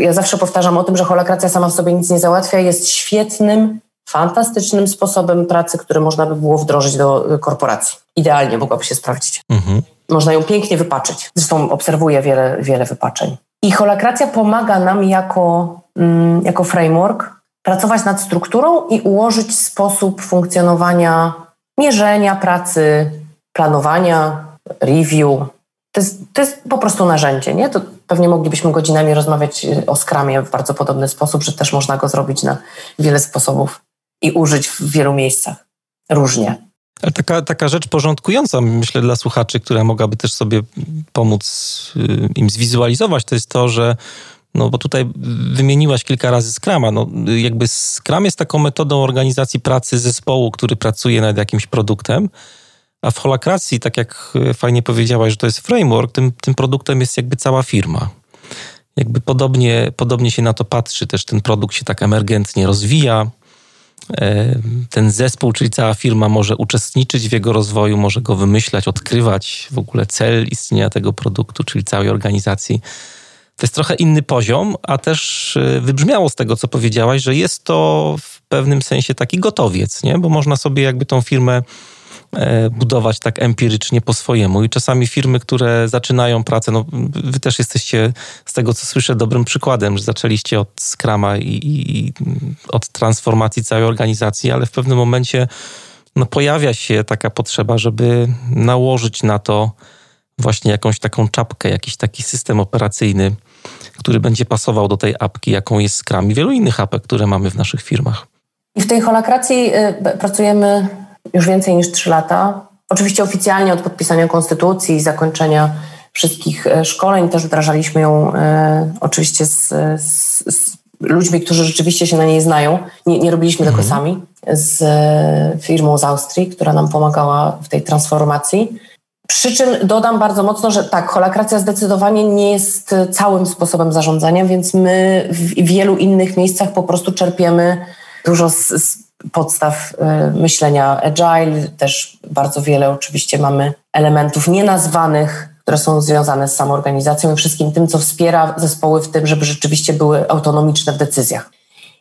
Ja zawsze powtarzam o tym, że holakracja sama w sobie nic nie załatwia, jest świetnym, fantastycznym sposobem pracy, który można by było wdrożyć do korporacji. Idealnie mogłaby się sprawdzić. Mhm. Można ją pięknie wypaczyć. Zresztą obserwuję wiele, wiele wypaczeń. I holakracja pomaga nam jako, mm, jako framework pracować nad strukturą i ułożyć sposób funkcjonowania, mierzenia pracy, planowania, review. To jest, to jest po prostu narzędzie, nie? To pewnie moglibyśmy godzinami rozmawiać y, o skramie w bardzo podobny sposób, że też można go zrobić na wiele sposobów i użyć w wielu miejscach różnie. Ale taka, taka rzecz porządkująca, myślę, dla słuchaczy, która mogłaby też sobie pomóc y, im zwizualizować, to jest to, że no bo tutaj wymieniłaś kilka razy Scrama. No, jakby Scrum jest taką metodą organizacji pracy zespołu, który pracuje nad jakimś produktem, a w holakracji, tak jak fajnie powiedziałaś, że to jest framework, tym, tym produktem jest jakby cała firma. Jakby podobnie, podobnie się na to patrzy, też ten produkt się tak emergentnie rozwija, E, ten zespół, czyli cała firma może uczestniczyć w jego rozwoju, może go wymyślać, odkrywać w ogóle cel istnienia tego produktu, czyli całej organizacji. To jest trochę inny poziom, a też e, wybrzmiało z tego, co powiedziałaś, że jest to w pewnym sensie taki gotowiec, nie? bo można sobie jakby tą firmę E, budować tak empirycznie po swojemu. I czasami firmy, które zaczynają pracę, no wy też jesteście z tego, co słyszę, dobrym przykładem, że zaczęliście od skrama i, i od transformacji całej organizacji, ale w pewnym momencie no, pojawia się taka potrzeba, żeby nałożyć na to właśnie jakąś taką czapkę, jakiś taki system operacyjny, który będzie pasował do tej apki, jaką jest Scrum i wielu innych apek, które mamy w naszych firmach. I w tej holakracji y, pracujemy już więcej niż 3 lata. Oczywiście oficjalnie od podpisania konstytucji i zakończenia wszystkich e, szkoleń też wdrażaliśmy ją e, oczywiście z, z, z, ludźmi, którzy rzeczywiście się na niej znają. Nie, nie robiliśmy mhm. tego sami. Z e, firmą z Austrii, która nam pomagała w tej transformacji. Przy czym dodam bardzo mocno, że tak, holakracja zdecydowanie nie jest całym sposobem zarządzania, więc my w wielu innych miejscach po prostu czerpiemy dużo z, z podstaw e, myślenia agile. Też bardzo wiele oczywiście mamy elementów nienazwanych, które są związane z samoorganizacją i wszystkim tym, co wspiera zespoły w tym, żeby rzeczywiście były autonomiczne w decyzjach.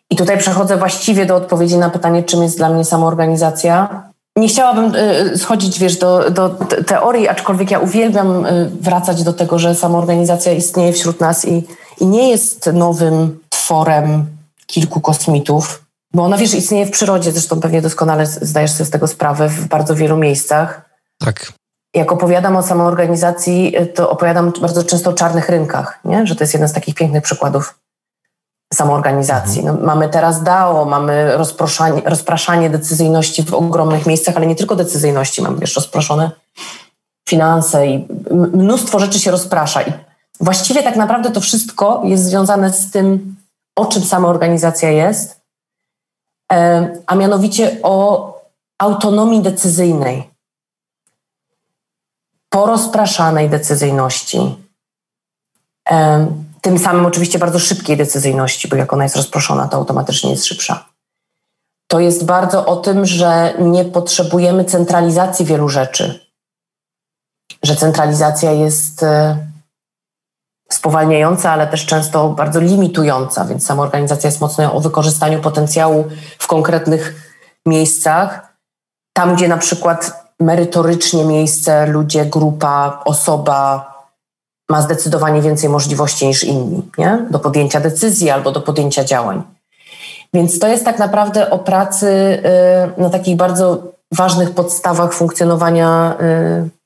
I tutaj przechodzę właściwie do odpowiedzi na pytanie, czym jest dla mnie samoorganizacja. Nie chciałabym e, schodzić, wiesz, do, do teorii, aczkolwiek ja uwielbiam e, wracać do tego, że samoorganizacja istnieje wśród nas i, i nie jest nowym tworem kilku kosmitów, bo ona, wiesz, istnieje w przyrodzie, zresztą pewnie doskonale zdajesz sobie z tego sprawę w bardzo wielu miejscach. Tak. Jak opowiadam o samoorganizacji, to opowiadam bardzo często o czarnych rynkach, nie? że to jest jeden z takich pięknych przykładów samoorganizacji. Mhm. No, mamy teraz DAO, mamy rozpraszanie, rozpraszanie decyzyjności w ogromnych miejscach, ale nie tylko decyzyjności, mamy jeszcze rozproszone finanse i mnóstwo rzeczy się rozprasza. I właściwie tak naprawdę to wszystko jest związane z tym, o czym samoorganizacja jest a mianowicie o autonomii decyzyjnej, porozpraszanej decyzyjności, e, tym samym oczywiście bardzo szybkiej decyzyjności, bo jak ona jest rozproszona, to automatycznie jest szybsza. To jest bardzo o tym, że nie potrzebujemy centralizacji wielu rzeczy, że centralizacja jest e, spowalniająca, ale też często bardzo limitująca, więc sama organizacja jest mocno o wykorzystaniu potencjału w konkretnych miejscach, tam gdzie na przykład merytorycznie miejsce, ludzie, grupa, osoba ma zdecydowanie więcej możliwości niż inni nie? do podjęcia decyzji albo do podjęcia działań. Więc to jest tak naprawdę o pracy y, na takich bardzo ważnych podstawach funkcjonowania y,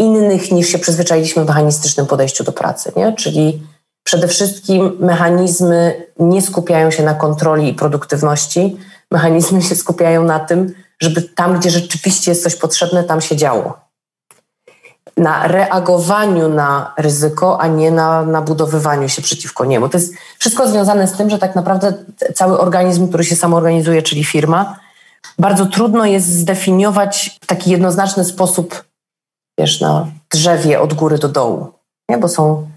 innych niż się przyzwyczailiśmy w mechanistycznym podejściu do pracy, nie? czyli przede wszystkim mechanizmy nie skupiają się na kontroli i produktywności, mechanizmy się skupiają na tym, żeby tam, gdzie rzeczywiście jest coś potrzebne, tam się działo. Na reagowaniu na ryzyko, a nie na, na budowywaniu się przeciwko niemu. To jest wszystko związane z tym, że tak naprawdę cały organizm, który się samoorganizuje, czyli firma, bardzo trudno jest zdefiniować w taki jednoznaczny sposób, wiesz, na drzewie od góry do dołu, nie? bo są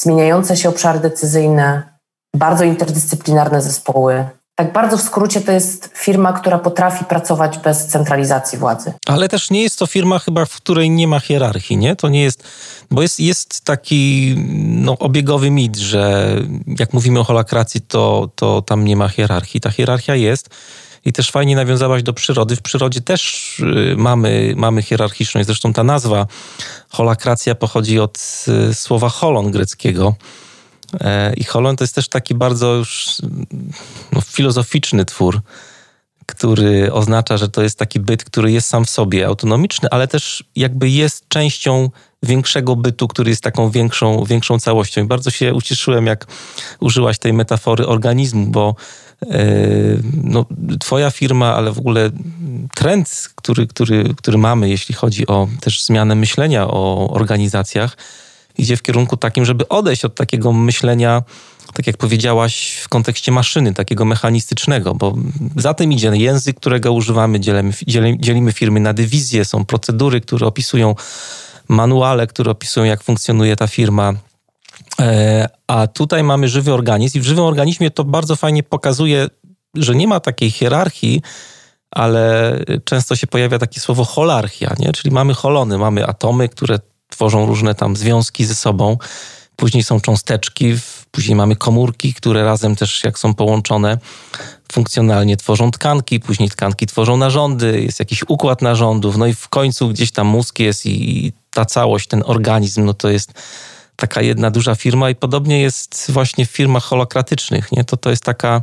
zmieniające się obszary decyzyjne, bardzo interdyscyplinarne zespoły, tak bardzo w skrócie to jest firma, która potrafi pracować bez centralizacji władzy. Ale też nie jest to firma chyba, w której nie ma hierarchii, nie? To nie jest, bo jest, jest taki no, obiegowy mit, że jak mówimy o holakracji, to, to tam nie ma hierarchii. Ta hierarchia jest. I też fajnie nawiązałaś do przyrody. W przyrodzie też y, mamy, mamy hierarchiczność. Zresztą ta nazwa holakracja pochodzi od y, słowa holon greckiego, E, I Holon to jest też taki bardzo już no, filozoficzny twór, który oznacza, że to jest taki byt, który jest sam w sobie autonomiczny, ale też jakby jest częścią większego bytu, który jest taką większą, większą całością. I bardzo się ucieszyłem, jak użyłaś tej metafory organizmu, bo no, twoja firma, ale w ogóle trend, który, który, który mamy, jeśli chodzi o też zmianę myślenia o organizacjach, idzie w kierunku takim, żeby odejść od takiego myślenia, tak jak powiedziałaś, w kontekście maszyny, takiego mechanistycznego, bo za tym idzie język, którego używamy, dzielimy, dzielimy firmy na dywizje, są procedury, które opisują manuale, które opisują, jak funkcjonuje ta firma. E, a tutaj mamy żywy organizm i w żywym organizmie to bardzo fajnie pokazuje, że nie ma takiej hierarchii, ale często się pojawia takie słowo holarchia, nie? czyli mamy holony, mamy atomy, które tworzą różne tam związki ze sobą. Później są cząsteczki, później mamy komórki, które razem też, jak są połączone, funkcjonalnie tworzą tkanki, później tkanki tworzą narządy, jest jakiś układ narządów, no i w końcu gdzieś tam mózg jest i ta całość, ten organizm, no to jest taka jedna duża firma i podobnie jest właśnie w firmach holokratycznych, nie? To, to jest taka,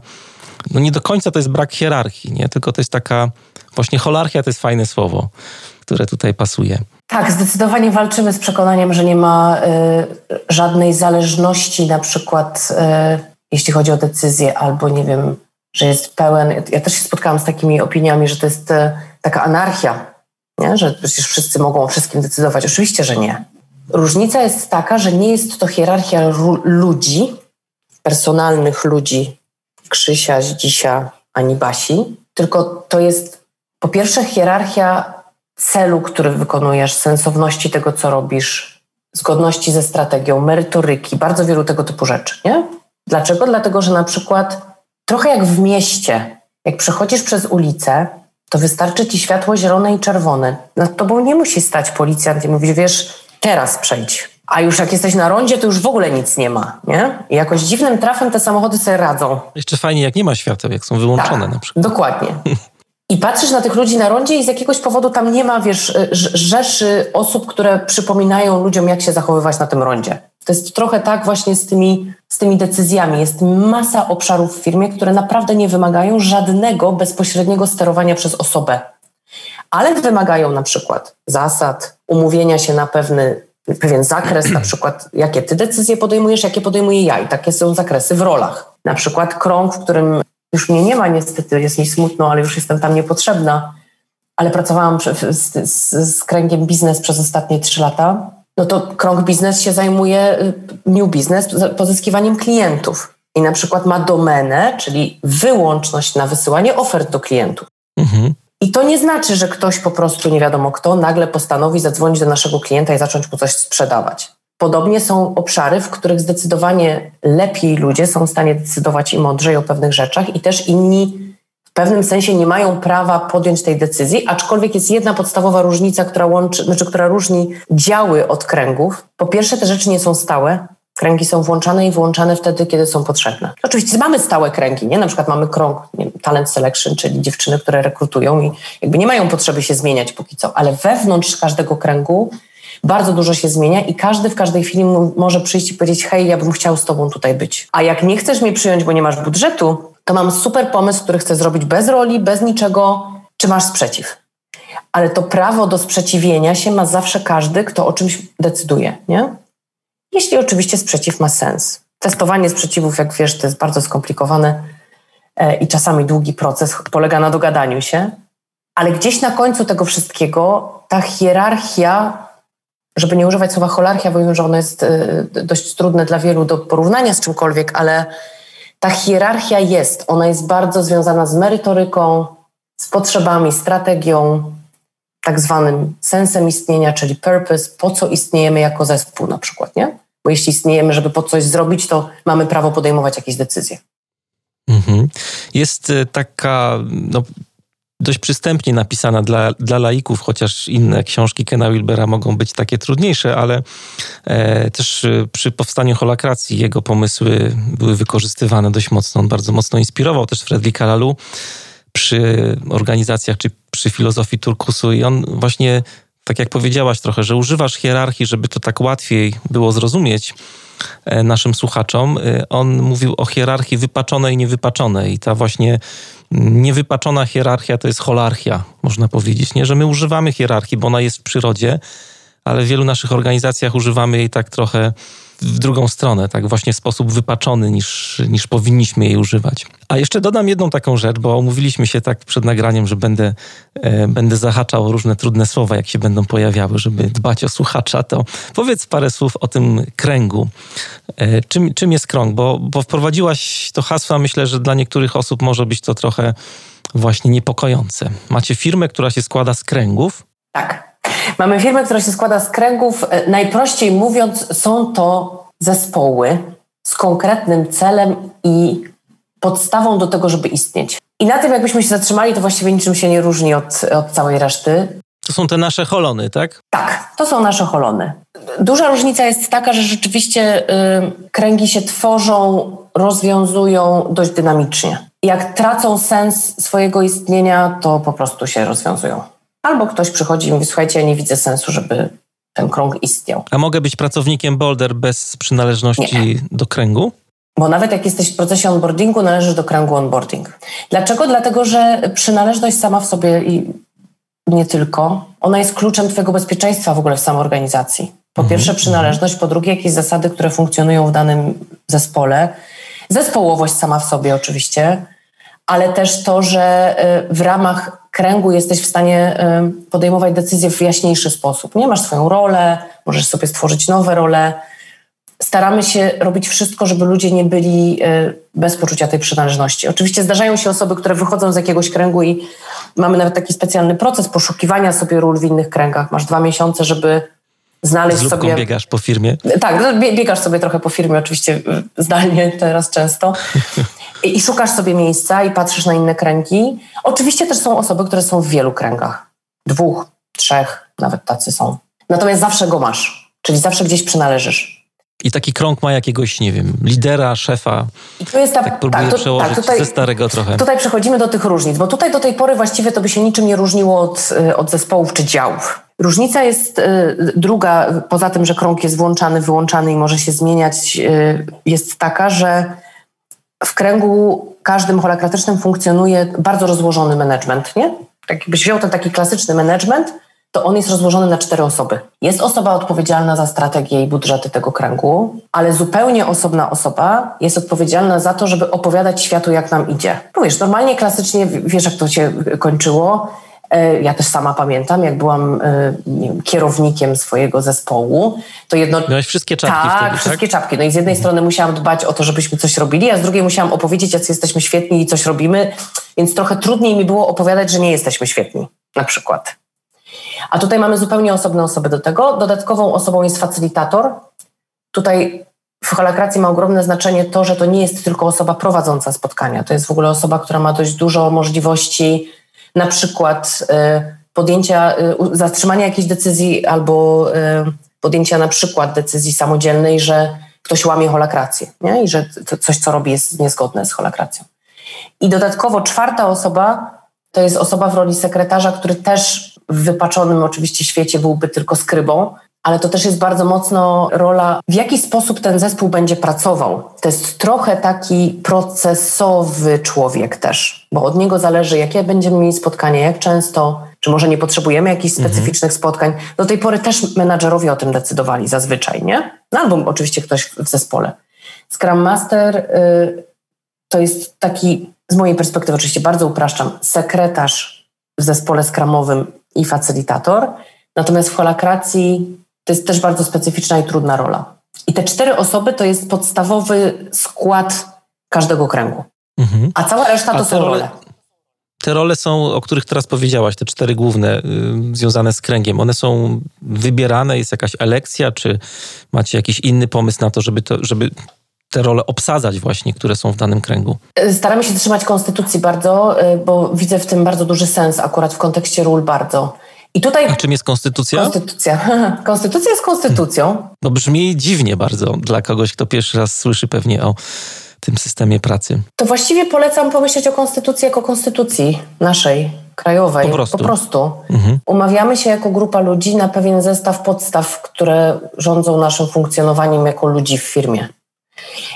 no nie do końca to jest brak hierarchii, nie? Tylko to jest taka, właśnie holarchia to jest fajne słowo, które tutaj pasuje. Tak, zdecydowanie walczymy z przekonaniem, że nie ma y, żadnej zależności, na przykład y, jeśli chodzi o decyzje, albo nie wiem, że jest pełen. Ja też się spotkałam z takimi opiniami, że to jest y, taka anarchia, nie? że przecież wszyscy mogą o wszystkim decydować. Oczywiście, że nie. Różnica jest taka, że nie jest to hierarchia ludzi, personalnych ludzi, Krzysia, Zdzisia ani Basi, tylko to jest po pierwsze hierarchia celu, który wykonujesz, sensowności tego, co robisz, zgodności ze strategią, merytoryki, bardzo wielu tego typu rzeczy, nie? Dlaczego? Dlatego, że na przykład trochę jak w mieście, jak przechodzisz przez ulicę, to wystarczy ci światło zielone i czerwone. Nad tobą nie musi stać policjant i mówić, wiesz, teraz przejdź. A już jak jesteś na rondzie, to już w ogóle nic nie ma, nie? I jakoś dziwnym trafem te samochody sobie radzą. Jeszcze fajnie, jak nie ma świateł, jak są wyłączone tak, na przykład. Dokładnie. I patrzysz na tych ludzi na rondzie i z jakiegoś powodu tam nie ma, wiesz, rzeszy osób, które przypominają ludziom, jak się zachowywać na tym rondzie. To jest trochę tak właśnie z tymi, z tymi decyzjami. Jest masa obszarów w firmie, które naprawdę nie wymagają żadnego bezpośredniego sterowania przez osobę. Ale wymagają na przykład zasad, umówienia się na pewny, pewien zakres, na przykład jakie ty decyzje podejmujesz, jakie podejmuję ja i takie są zakresy w rolach. Na przykład krąg, w którym już mnie nie ma niestety, jest mi smutno, ale już jestem tam niepotrzebna. Ale pracowałam z, z, z kręgiem biznes przez ostatnie trzy lata. No to krąg biznes się zajmuje y, new business pozyskiwaniem klientów. I na przykład ma domenę, czyli wyłączność na wysyłanie ofert do klientów. Mhm. I to nie znaczy, że ktoś po prostu, nie wiadomo kto, nagle postanowi zadzwonić do naszego klienta i zacząć mu coś sprzedawać. Podobnie są obszary, w których zdecydowanie lepiej ludzie są w stanie decydować i mądrzej o pewnych rzeczach, i też inni w pewnym sensie nie mają prawa podjąć tej decyzji, aczkolwiek jest jedna podstawowa różnica, która łączy, znaczy, która różni działy od kręgów. Po pierwsze, te rzeczy nie są stałe, Kręgi są włączane i wyłączane wtedy, kiedy są potrzebne. Oczywiście mamy stałe kręgi, nie? Na przykład mamy krąg wiem, talent selection, czyli dziewczyny, które rekrutują i jakby nie mają potrzeby się zmieniać póki co, ale wewnątrz każdego kręgu bardzo dużo się zmienia i każdy w każdej chwili może przyjść i powiedzieć: Hej, ja bym chciał z Tobą tutaj być. A jak nie chcesz mnie przyjąć, bo nie masz budżetu, to mam super pomysł, który chcę zrobić bez roli, bez niczego. Czy masz sprzeciw? Ale to prawo do sprzeciwienia się ma zawsze każdy, kto o czymś decyduje, nie? Jeśli oczywiście sprzeciw ma sens. Testowanie sprzeciwów, jak wiesz, to jest bardzo skomplikowane e, i czasami długi proces, polega na dogadaniu się, ale gdzieś na końcu tego wszystkiego ta hierarchia żeby nie używać słowa holarchia, bo wiem, że ono jest e, dość trudne dla wielu do porównania z czymkolwiek, ale ta hierarchia jest. Ona jest bardzo związana z merytoryką, z potrzebami, strategią, tak zwanym sensem istnienia, czyli purpose, po co istniejemy jako zespół na przykład, nie? Bo jeśli istniejemy, żeby po coś zrobić, to mamy prawo podejmować jakieś decyzje. Mhm. Jest e, taka no, dość przystępnie napisana dla, dla laików, chociaż inne książki Kena Wilbera mogą być takie trudniejsze, ale e, też e, przy powstaniu holakracji jego pomysły były wykorzystywane dość mocno. On bardzo mocno inspirował też Fredrika Lalu przy organizacjach czy przy filozofii turkusu i on właśnie, tak jak powiedziałaś trochę, że używasz hierarchii, żeby to tak łatwiej było zrozumieć e, naszym słuchaczom. E, on mówił o hierarchii wypaczonej i niewypaczonej i ta właśnie niewypaczona hierarchia to jest holarchia, można powiedzieć, nie? Że my używamy hierarchii, bo ona jest w przyrodzie, ale w wielu naszych organizacjach używamy jej tak trochę w drugą stronę, tak właśnie w sposób wypaczony niż, niż powinniśmy jej używać. A jeszcze dodam jedną taką rzecz, bo umówiliśmy się tak przed nagraniem, że będę, e, będę zahaczał różne trudne słowa, jak się będą pojawiały, żeby dbać o słuchacza, to powiedz parę słów o tym kręgu. E, czym, czym jest krąg? Bo, bo wprowadziłaś to hasło, myślę, że dla niektórych osób może być to trochę właśnie niepokojące. Macie firmę, która się składa z kręgów? Tak. Mamy firmę, która się składa z kręgów. E, najprościej mówiąc, są to zespoły z konkretnym celem i podstawą do tego, żeby istnieć. I na tym, jakbyśmy się zatrzymali, to właściwie niczym się nie różni od, od całej reszty. To są te nasze holony, tak? Tak, to są nasze holony. Duża różnica jest taka, że rzeczywiście y, kręgi się tworzą, rozwiązują dość dynamicznie. Jak tracą sens swojego istnienia, to po prostu się rozwiązują. Albo ktoś przychodzi i mówi, słuchajcie, ja nie widzę sensu, żeby ten krąg istniał. A mogę być pracownikiem Boulder bez przynależności nie. do kręgu? Bo nawet jak jesteś w procesie onboardingu, należysz do kręgu onboarding. Dlaczego? Dlatego, że przynależność sama w sobie i nie tylko, ona jest kluczem Twojego bezpieczeństwa w ogóle w samoorganizacji. Po mhm. pierwsze przynależność, po drugie jakieś zasady, które funkcjonują w danym zespole. Zespołowość sama w sobie oczywiście, ale też to, że y, w ramach kręgu jesteś w stanie y, podejmować decyzje w jaśniejszy sposób. Nie masz swoją rolę, możesz sobie stworzyć nowe role. Staramy się robić wszystko, żeby ludzie nie byli y, bez poczucia tej przynależności. Oczywiście zdarzają się osoby, które wychodzą z jakiegoś kręgu i mamy nawet taki specjalny proces poszukiwania sobie ról w innych kręgach. Masz dwa miesiące, żeby znaleźć z sobie. biegasz po firmie? Tak, no, biegasz sobie trochę po firmie, oczywiście zdalnie teraz często. I szukasz sobie miejsca i patrzysz na inne kręgi. Oczywiście też są osoby, które są w wielu kręgach. Dwóch, trzech, nawet tacy są. Natomiast zawsze go masz, czyli zawsze gdzieś przynależysz. I taki krąg ma jakiegoś, nie wiem, lidera, szefa. I to jest ta, tak próbuję tak, to, przełożyć tak, tutaj, ze starego trochę. Tutaj przechodzimy do tych różnic, bo tutaj do tej pory właściwie to by się niczym nie różniło od, y, od zespołów czy działów. Różnica jest y, druga, poza tym, że krąg jest włączany, wyłączany i może się zmieniać, y, jest taka, że w kręgu każdym holakratycznym funkcjonuje bardzo rozłożony management, nie? Tak jakbyś wziął ten taki klasyczny management, to on jest rozłożony na cztery osoby. Jest osoba odpowiedzialna za strategię i budżety tego kręgu, ale zupełnie osobna osoba jest odpowiedzialna za to, żeby opowiadać światu, jak nam idzie. No wiesz, normalnie, klasycznie, wiesz, jak to się kończyło, ja też sama pamiętam, jak byłam e, wiem, kierownikiem swojego zespołu, to jedno... Miałeś wszystkie czapki tak, wtedy, tak? wszystkie czapki. No i z jednej mhm. strony musiałam dbać o to, żebyśmy coś robili, a z drugiej musiałam opowiedzieć, jak jesteśmy świetni i coś robimy, więc trochę trudniej mi było opowiadać, że nie jesteśmy świetni, na przykład. A tutaj mamy zupełnie osobne osoby do tego. Dodatkową osobą jest facylitator. Tutaj w holakracji ma ogromne znaczenie to, że to nie jest tylko osoba prowadząca spotkania. To jest w ogóle osoba, która ma dość dużo możliwości na przykład y, podjęcia, y, zatrzymania jakiejś decyzji albo y, podjęcia na przykład decyzji samodzielnej, że ktoś łamie holakrację nie? i że coś, co robi, jest niezgodne z holakracją. I dodatkowo czwarta osoba to jest osoba w roli sekretarza, który też w wypaczonym oczywiście świecie byłby tylko skrybą, ale to też jest bardzo mocno rola, w jaki sposób ten zespół będzie pracował. To jest trochę taki procesowy człowiek też, bo od niego zależy, jakie będziemy mieli spotkania, jak często, czy może nie potrzebujemy jakichś mhm. specyficznych mhm. spotkań. Do tej pory też menadżerowie o tym decydowali zazwyczaj, nie? No, albo oczywiście ktoś w zespole. Scrum Master y, to jest taki, z mojej perspektywy oczywiście bardzo upraszczam, sekretarz w zespole skramowym i facylitator. Natomiast w holakracji to jest też bardzo specyficzna i trudna rola. I te cztery osoby to jest podstawowy skład każdego kręgu. Mhm. A cała reszta to są role. Te role są, o których teraz powiedziałaś, te cztery główne y, związane z kręgiem, one są wybierane, jest jakaś elekcja, czy macie jakiś inny pomysł na to, żeby, to, żeby te role obsadzać właśnie, które są w danym kręgu? Staramy się trzymać konstytucji bardzo, y, bo widzę w tym bardzo duży sens akurat w kontekście ról bardzo. I tutaj... A czym jest konstytucja? Konstytucja. Konstytucja jest konstytucją. No brzmi dziwnie bardzo dla kogoś, kto pierwszy raz słyszy pewnie o tym systemie pracy. To właściwie polecam pomyśleć o konstytucji jako konstytucji naszej, krajowej. Po prostu. Po prostu. Mhm. Umawiamy się jako grupa ludzi na pewien zestaw podstaw, które rządzą naszym funkcjonowaniem jako ludzi w firmie.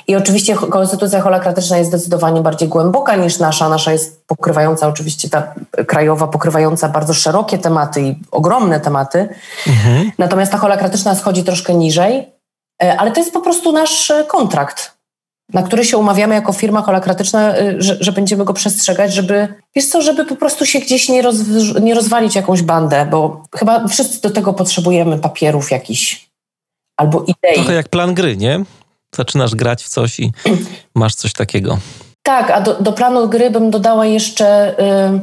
I oczywiście konstytucja holakratyczna jest zdecydowanie bardziej głęboka niż nasza. Nasza jest pokrywająca, oczywiście ta krajowa, pokrywająca bardzo szerokie tematy i ogromne tematy. Mhm. Natomiast ta holakratyczna schodzi troszkę niżej, e, ale to jest po prostu nasz e, kontrakt, na który się umawiamy jako firma holakratyczna, e, że, że będziemy go przestrzegać, żeby, wiesz co, żeby po prostu się gdzieś nie, roz, nie rozwalić jakąś bandę, bo chyba wszyscy do tego potrzebujemy papierów jakichś albo idei. Trochę jak plan gry, nie? Zaczynasz grać w coś i masz coś takiego. Tak, a do, do planu gry bym dodała jeszcze y,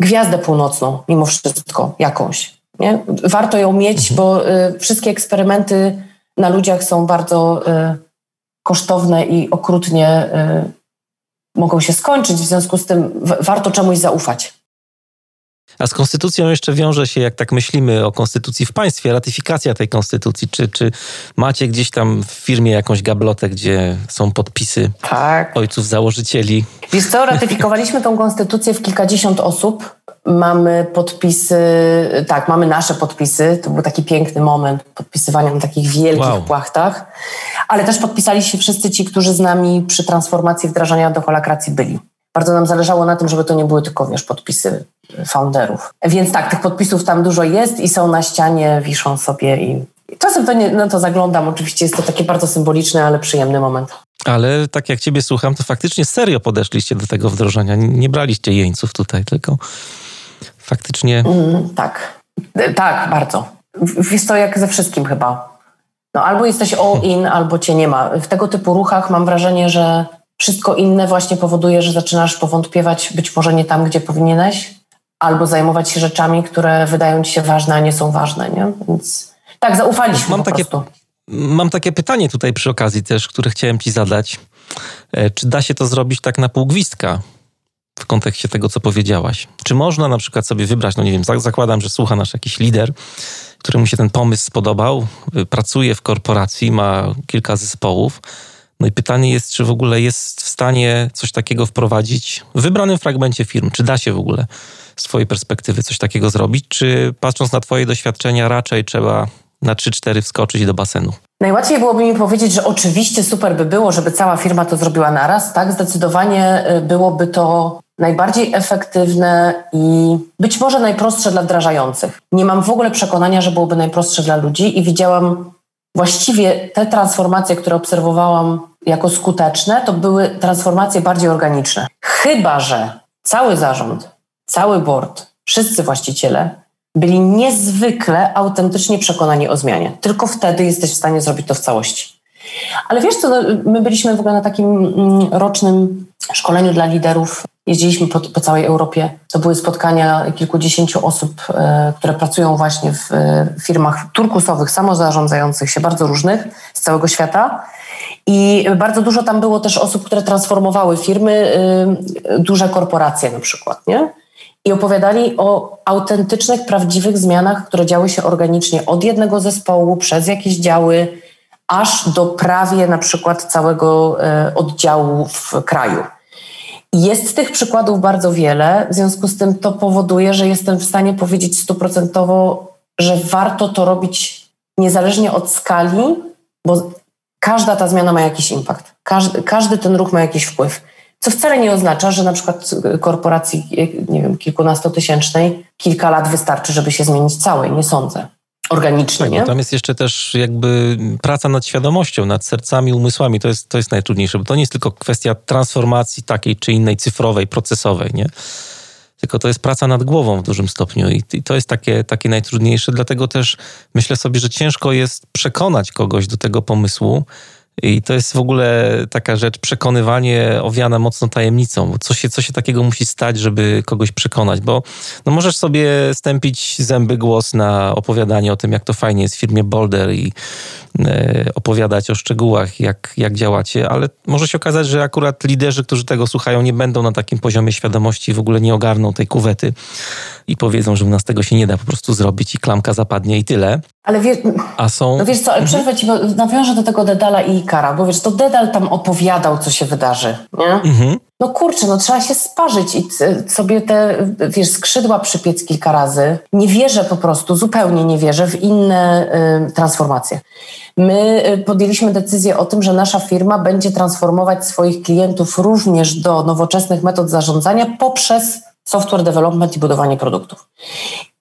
gwiazdę północną, mimo wszystko, jakąś. Nie? Warto ją mieć, mhm. bo y, wszystkie eksperymenty na ludziach są bardzo y, kosztowne i okrutnie y, mogą się skończyć. W związku z tym warto czemuś zaufać. A z konstytucją jeszcze wiąże się, jak tak myślimy o konstytucji w państwie, ratyfikacja tej konstytucji. Czy, czy macie gdzieś tam w firmie jakąś gablotę, gdzie są podpisy tak. ojców założycieli? Wiesz co, ratyfikowaliśmy tą konstytucję w kilkadziesiąt osób. Mamy podpisy, tak, mamy nasze podpisy. To był taki piękny moment podpisywania na takich wielkich wow. płachtach. Ale też podpisali się wszyscy ci, którzy z nami przy transformacji wdrażania do holakracji byli. Bardzo nam zależało na tym, żeby to nie były tylko, wiesz, podpisy founderów. Więc tak, tych podpisów tam dużo jest i są na ścianie, wiszą sobie i czasem to, nie, no to zaglądam. Oczywiście jest to taki bardzo symboliczny, ale przyjemny moment. Ale tak jak ciebie słucham, to faktycznie serio podeszliście do tego wdrożenia. Nie braliście jeńców tutaj, tylko faktycznie... Mm, tak, tak, bardzo. Jest to jak ze wszystkim chyba. No albo jesteś all in, albo cię nie ma. W tego typu ruchach mam wrażenie, że wszystko inne właśnie powoduje, że zaczynasz powątpiewać być może nie tam, gdzie powinieneś, albo zajmować się rzeczami, które wydają ci się ważne, a nie są ważne, nie? Więc tak, zaufaliśmy mam po takie, prostu. Mam takie pytanie tutaj przy okazji też, które chciałem ci zadać. E, czy da się to zrobić tak na pół gwizdka? w kontekście tego, co powiedziałaś. Czy można na przykład sobie wybrać, no nie wiem, zakładam, że słucha nasz jakiś lider, któremu się ten pomysł spodobał, y, pracuje w korporacji, ma kilka zespołów, no i pytanie jest, czy w ogóle jest w stanie coś takiego wprowadzić w wybranym fragmencie firm? Czy da się w ogóle z Twojej perspektywy coś takiego zrobić? Czy patrząc na Twoje doświadczenia, raczej trzeba na 3-4 wskoczyć do basenu? Najłatwiej byłoby mi powiedzieć, że oczywiście super by było, żeby cała firma to zrobiła naraz. Tak, zdecydowanie y, byłoby to najbardziej efektywne i być może najprostsze dla wdrażających. Nie mam w ogóle przekonania, że byłoby najprostsze dla ludzi i widziałam właściwie te transformacje, które obserwowałam jako skuteczne, to były transformacje bardziej organiczne. Chyba, że cały zarząd, cały board, wszyscy właściciele byli niezwykle autentycznie przekonani o zmianie. Tylko wtedy jesteś w stanie zrobić to w całości. Ale wiesz co, no, my byliśmy w ogóle na takim mm, rocznym szkoleniu dla liderów. Jeździliśmy po, po całej Europie. To były spotkania kilkudziesięciu osób, e, które pracują właśnie w e, firmach turkusowych, samozarządzających się, bardzo różnych z całego świata. I bardzo dużo tam było też osób, które transformowały firmy, e, duże korporacje na przykład, nie? I opowiadali o autentycznych, prawdziwych zmianach, które działy się organicznie od jednego zespołu, przez jakieś działy, aż do prawie na przykład całego e, oddziału w kraju. Jest tych przykładów bardzo wiele, w związku z tym to powoduje, że jestem w stanie powiedzieć stuprocentowo, że warto to robić niezależnie od skali, bo każda ta zmiana ma jakiś impact. Każdy, każdy ten ruch ma jakiś wpływ. Co wcale nie oznacza, że na przykład korporacji, nie wiem, kilkunastotysięcznej kilka lat wystarczy, żeby się zmienić całej. Nie sądzę organicznie. Tak, nie? Tam jest jeszcze też jakby praca nad świadomością, nad sercami, umysłami. To jest, to jest najtrudniejsze, bo to nie jest tylko kwestia transformacji takiej czy innej, cyfrowej, procesowej, nie? Tylko to jest praca nad głową w dużym stopniu i, i to jest takie, takie najtrudniejsze. Dlatego też myślę sobie, że ciężko jest przekonać kogoś do tego pomysłu, i to jest w ogóle taka rzecz, przekonywanie owiane mocno tajemnicą. Co się, co się takiego musi stać, żeby kogoś przekonać? Bo no możesz sobie stępić zęby głos na opowiadanie o tym, jak to fajnie jest w firmie Boulder i e, opowiadać o szczegółach, jak, jak działacie, ale może się okazać, że akurat liderzy, którzy tego słuchają, nie będą na takim poziomie świadomości w ogóle nie ogarną tej kuwety i powiedzą, że u nas tego się nie da po prostu zrobić i klamka zapadnie i tyle. Ale wiesz, A są... no wiesz co, ale mhm. przerwę ci, bo nawiążę do tego Dedala i Ikara, bo wiesz, to Dedal tam opowiadał, co się wydarzy, nie? Mhm. No kurczę, no trzeba się sparzyć i sobie te, wiesz, skrzydła przypiec kilka razy. Nie wierzę po prostu, zupełnie nie wierzę w inne y, transformacje. My y, podjęliśmy decyzję o tym, że nasza firma będzie transformować swoich klientów również do nowoczesnych metod zarządzania poprzez software development i budowanie produktów.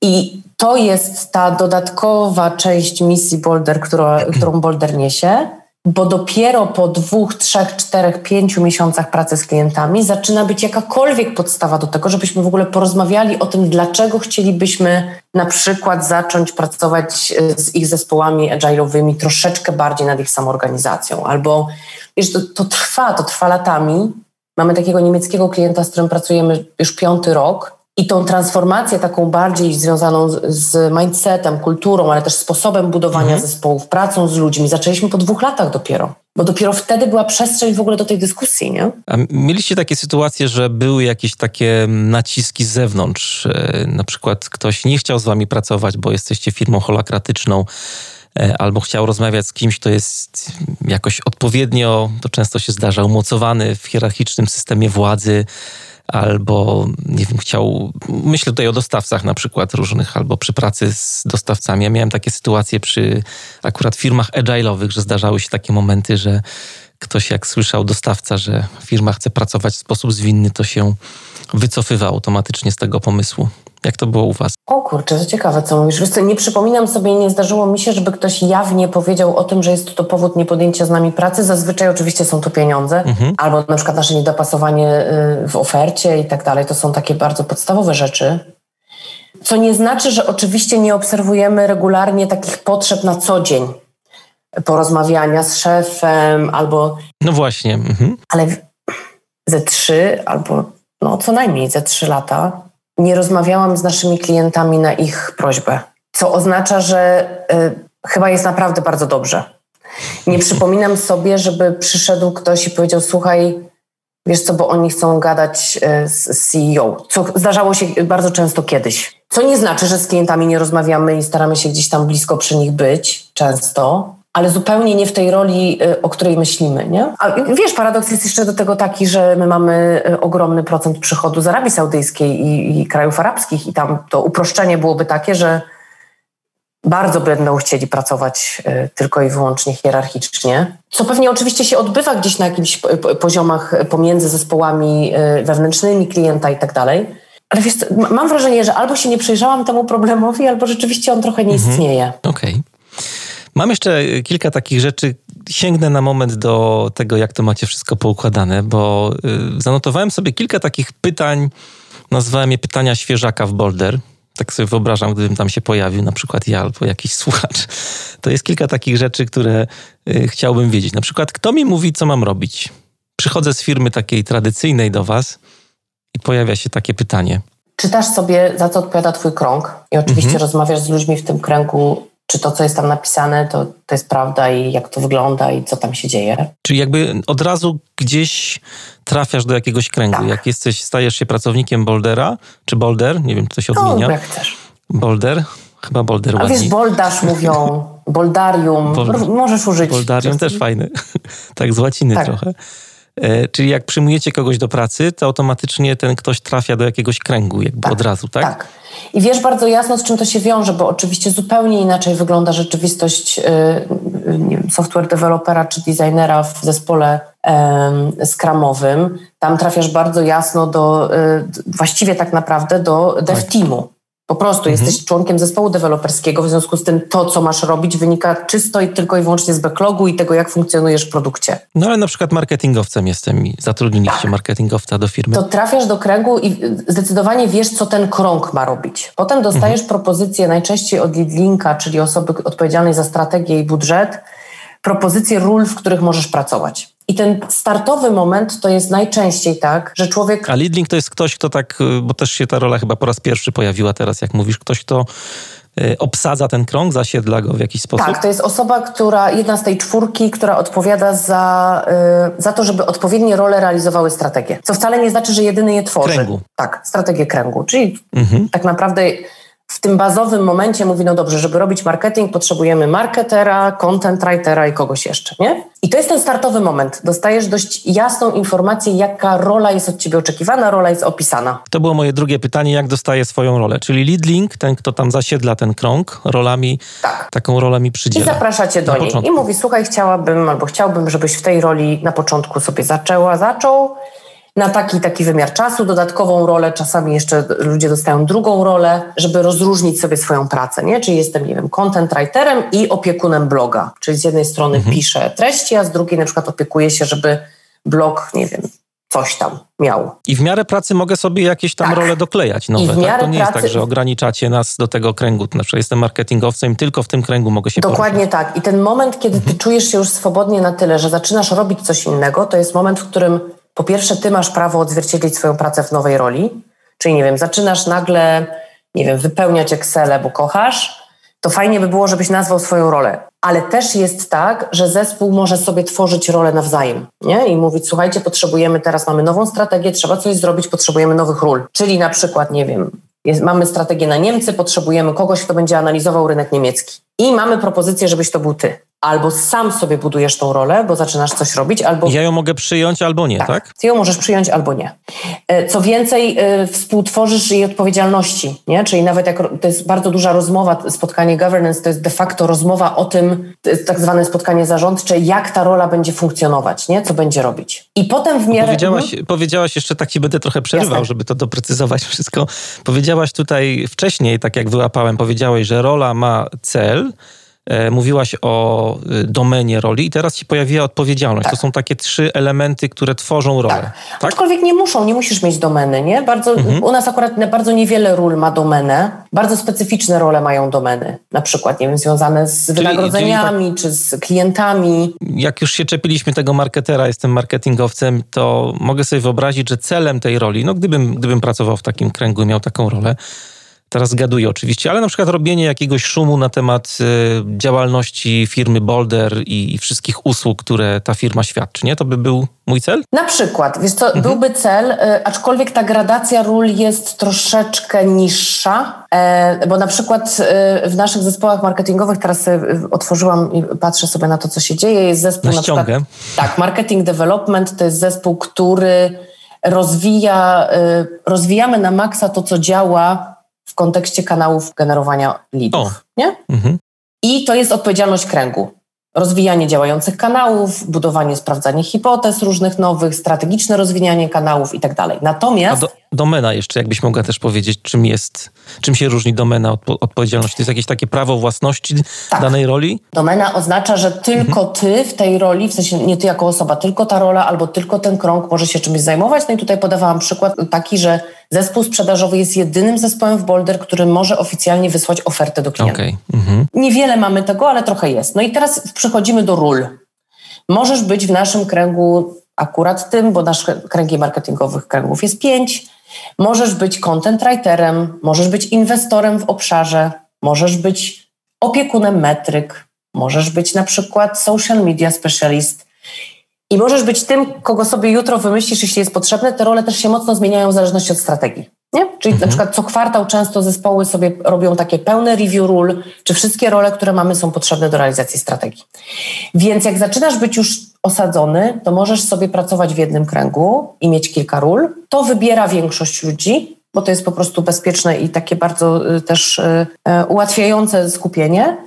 I to jest ta dodatkowa część misji Boulder, którą, którą Boulder niesie, bo dopiero po dwóch, trzech, czterech, pięciu miesiącach pracy z klientami zaczyna być jakakolwiek podstawa do tego, żebyśmy w ogóle porozmawiali o tym, dlaczego chcielibyśmy na przykład zacząć pracować e, z ich zespołami agile'owymi troszeczkę bardziej nad ich samoorganizacją. Albo wiesz, to, to trwa, to trwa latami. Mamy takiego niemieckiego klienta, z którym pracujemy już piąty rok i tą transformację taką bardziej związaną z, mindsetem, kulturą, ale też sposobem budowania mhm. zespołów, pracą z ludźmi, zaczęliśmy po dwóch latach dopiero. Bo dopiero wtedy była przestrzeń w ogóle do tej dyskusji, nie? A mieliście takie sytuacje, że były jakieś takie naciski z zewnątrz? E, na przykład ktoś nie chciał z wami pracować, bo jesteście firmą holakratyczną, albo chciał rozmawiać z kimś, kto jest jakoś odpowiednio, to często się zdarza, umocowany w hierarchicznym systemie władzy, albo nie wiem, chciał, myślę tutaj o dostawcach na przykład różnych, albo przy pracy z dostawcami. Ja miałem takie sytuacje przy akurat firmach agile'owych, że zdarzały się takie momenty, że ktoś jak słyszał dostawca, że firma chce pracować w sposób zwinny, to się wycofywa automatycznie z tego pomysłu. Jak to było u Was? O kurczę, to ciekawe, co mówisz. Wiesz co, nie przypominam sobie, nie zdarzyło mi się, żeby ktoś jawnie powiedział o tym, że jest to powód niepodjęcia z nami pracy. Zazwyczaj oczywiście są to pieniądze, mhm. albo na przykład nasze niedopasowanie y, w ofercie i tak dalej. To są takie bardzo podstawowe rzeczy. Co nie znaczy, że oczywiście nie obserwujemy regularnie takich potrzeb na co dzień. Porozmawiania z szefem albo... No właśnie. Mhm. Ale ze trzy albo no co najmniej ze trzy lata nie rozmawiałam z naszymi klientami na ich prośbę, co oznacza, że y, chyba jest naprawdę bardzo dobrze. Nie przypominam sobie, żeby przyszedł ktoś i powiedział: Słuchaj, wiesz co, bo oni chcą gadać y, z CEO, co zdarzało się bardzo często kiedyś. Co nie znaczy, że z klientami nie rozmawiamy i staramy się gdzieś tam blisko przy nich być często, ale zupełnie nie w tej roli, y, o której myślimy, nie? A wiesz, paradoks jest jeszcze do tego taki, że my mamy y, ogromny procent przychodu z Arabii Saudyjskiej i, i krajów arabskich i tam to uproszczenie byłoby takie, że bardzo będą chcieli pracować y, tylko i wyłącznie hierarchicznie, co pewnie oczywiście się odbywa gdzieś na jakichś poziomach pomiędzy zespołami wewnętrznymi klienta i tak dalej. Ale wiesz, mam wrażenie, że albo się nie przyjrzałam temu problemowi, albo rzeczywiście on trochę nie mhm. istnieje. Okej. Okay. Mam jeszcze kilka takich rzeczy. Sięgnę na moment do tego, jak to macie wszystko poukładane, bo y, zanotowałem sobie kilka takich pytań. Nazwałem je pytania świeżaka w Boulder. Tak sobie wyobrażam, gdybym tam się pojawił, na przykład ja albo jakiś słuchacz. To jest kilka takich rzeczy, które y, chciałbym wiedzieć. Na przykład, kto mi mówi, co mam robić? Przychodzę z firmy takiej tradycyjnej do Was i pojawia się takie pytanie. Czytasz sobie, za co odpowiada Twój krąg, i oczywiście mhm. rozmawiasz z ludźmi w tym kręgu czy to, co jest tam napisane, to, to jest prawda i jak to wygląda i co tam się dzieje. Czyli jakby od razu gdzieś trafiasz do jakiegoś kręgu. Tak. Jak jesteś, stajesz się pracownikiem Bouldera, czy Boulder, nie wiem, czy to się odmienia. No, jak chcesz. Boulder, chyba Boulder A wiesz, Boldarz mówią. boldarium, Bol możesz użyć. Boldarium też fajny, tak z łaciny tak. trochę. E, czyli jak przyjmujecie kogoś do pracy, to automatycznie ten ktoś trafia do jakiegoś kręgu, jakby tak, od razu, tak? Tak. I wiesz bardzo jasno, z czym to się wiąże, bo oczywiście zupełnie inaczej wygląda rzeczywistość y, wiem, software dewelopera czy designera w zespole skramowym. Tam trafiasz bardzo jasno do, y, właściwie tak naprawdę do dev tak. teamu. Po prostu mhm. jesteś członkiem zespołu deweloperskiego, w związku z tym to, co masz robić, wynika czysto i tylko i wyłącznie z backlogu i tego, jak funkcjonujesz w produkcie. No ale na przykład marketingowcem jestem i zatrudniliście tak. marketingowca do firmy. To trafiasz do kręgu i zdecydowanie wiesz, co ten krąg ma robić. Potem dostajesz mhm. propozycję najczęściej od lead linka, czyli osoby odpowiedzialnej za strategię i budżet, propozycje ról, w których możesz pracować. I ten startowy moment to jest najczęściej tak, że człowiek. A leadling to jest ktoś, kto tak, y, bo też się ta rola chyba po raz pierwszy pojawiła teraz, jak mówisz, ktoś, kto y, obsadza ten krąg, zasiedla go w jakiś sposób? Tak, to jest osoba, która, jedna z tej czwórki, która odpowiada za, y, za to, żeby odpowiednie role realizowały strategię. Co wcale nie znaczy, że jedyny je tworzy. Kręgu. Tak, strategię kręgu. Czyli mhm. tak naprawdę w tym bazowym momencie mówi, no dobrze, żeby robić marketing, potrzebujemy marketera, content writera i kogoś jeszcze, nie? I to jest ten startowy moment. Dostajesz dość jasną informację, jaka rola jest od ciebie oczekiwana, rola jest opisana. To było moje drugie pytanie, jak dostaje swoją rolę? Czyli lead link, ten, kto tam zasiedla ten krąg rolami, tak. taką rolę mi przydziela. I zaprasza cię do niej początku. i mówi, słuchaj, chciałabym albo chciałbym, żebyś w tej roli na początku sobie zaczęła, zaczął, na taki taki wymiar czasu, dodatkową rolę, czasami jeszcze ludzie dostają drugą rolę, żeby rozróżnić sobie swoją pracę, nie? Czyli jestem, nie wiem, content writerem i opiekunem bloga. Czyli z jednej strony mhm. piszę treści, a z drugiej na przykład opiekuję się, żeby blog, nie wiem, coś tam miał. I w miarę pracy mogę sobie jakieś tam tak. role doklejać nowe. tak? To nie pracy... jest tak, że ograniczacie nas do tego kręgu. Na przykład jestem marketingowcem i tylko w tym kręgu mogę się Dokładnie poruszać. tak. I ten moment, kiedy ty mhm. czujesz się już swobodnie na tyle, że zaczynasz robić coś innego, to jest moment, w którym po pierwsze, ty masz prawo odzwierciedlić swoją pracę w nowej roli, czyli nie wiem, zaczynasz nagle, nie wiem, wypełniać Excel, bo kochasz, to fajnie by było, żebyś nazwał swoją rolę. Ale też jest tak, że zespół może sobie tworzyć rolę nawzajem nie? i mówić: Słuchajcie, potrzebujemy teraz, mamy nową strategię, trzeba coś zrobić, potrzebujemy nowych ról. Czyli na przykład, nie wiem, jest, mamy strategię na Niemcy, potrzebujemy kogoś, kto będzie analizował rynek niemiecki. I mamy propozycję, żebyś to był ty albo sam sobie budujesz tą rolę, bo zaczynasz coś robić, albo... Ja ją mogę przyjąć albo nie, tak? tak? Ty ją możesz przyjąć albo nie. E, co więcej, e, współtworzysz jej odpowiedzialności, nie? Czyli nawet jak to jest bardzo duża rozmowa, spotkanie governance to jest de facto rozmowa o tym, tak zwane spotkanie zarządcze, jak ta rola będzie funkcjonować, nie? Co będzie robić. I potem w miarę... Powiedziałaś, mhm. powiedziałaś jeszcze, tak ci będę trochę przerywał, Jasne. żeby to doprecyzować wszystko. Powiedziałaś tutaj wcześniej, tak jak wyłapałem, powiedziałeś, że rola ma cel, mówiłaś o y, domenie roli i teraz się pojawiła odpowiedzialność. Tak. To są takie trzy elementy, które tworzą rolę. Tak. tak? Aczkolwiek nie muszą, nie musisz mieć domeny, nie? Bardzo, mhm. U nas akurat bardzo niewiele ról ma domenę. Bardzo specyficzne role mają domeny. Na przykład, nie wiem, związane z czyli, wynagrodzeniami, czyli tak, czy z klientami. Jak już się czepiliśmy tego marketera, jestem marketingowcem, to mogę sobie wyobrazić, że celem tej roli, no gdybym, gdybym pracował w takim kręgu i miał taką rolę, Teraz gaduję oczywiście, ale na przykład robienie jakiegoś szumu na temat y, działalności firmy Boulder i, i, wszystkich usług, które ta firma świadczy, nie? To by był mój cel? Na przykład, wiesz co, mhm. byłby cel, y, aczkolwiek ta gradacja ról jest troszeczkę niższa, y, bo na przykład y, w naszych zespołach marketingowych, teraz otworzyłam i patrzę sobie na to, co się dzieje, jest zespół na, na przykład, Tak, marketing development to jest zespół, który rozwija, rozwijamy na maksa to, co działa w kontekście kanałów generowania leadów. Nie? Mhm. I to jest odpowiedzialność kręgu. Rozwijanie działających kanałów, budowanie, sprawdzanie hipotez różnych nowych, strategiczne rozwijanie kanałów i tak dalej. Natomiast... Do, domena jeszcze, jakbyś mogła też powiedzieć, czym jest, czym się różni domena od odpowiedzialności? To jest jakieś takie prawo własności tak. danej roli? Domena oznacza, że tylko mhm. ty w tej roli, w sensie nie ty jako osoba, tylko ta rola albo tylko ten krąg może się czymś zajmować. No i tutaj podawałam przykład taki, że zespół sprzedażowy jest jedynym zespołem w Boulder, który może oficjalnie wysłać ofertę do klienta. Okay. Mhm. Niewiele mamy tego, ale trochę jest. No i teraz przechodzimy do ról. Możesz być w naszym kręgu akurat tym, bo nasz kręgi marketingowych kręgów jest pięć. Możesz być content writerem, możesz być inwestorem w obszarze, możesz być opiekunem metryk, możesz być na przykład social media specialist i możesz być tym, kogo sobie jutro wymyślisz, jeśli jest potrzebne. Te role też się mocno zmieniają w zależności od strategii. Nie? Czyli mhm. na przykład co kwartał często zespoły sobie robią takie pełne review ról, czy wszystkie role, które mamy, są potrzebne do realizacji strategii. Więc jak zaczynasz być już osadzony, to możesz sobie pracować w jednym kręgu i mieć kilka ról. To wybiera większość ludzi, bo to jest po prostu bezpieczne i takie bardzo y, też y, y, ułatwiające skupienie.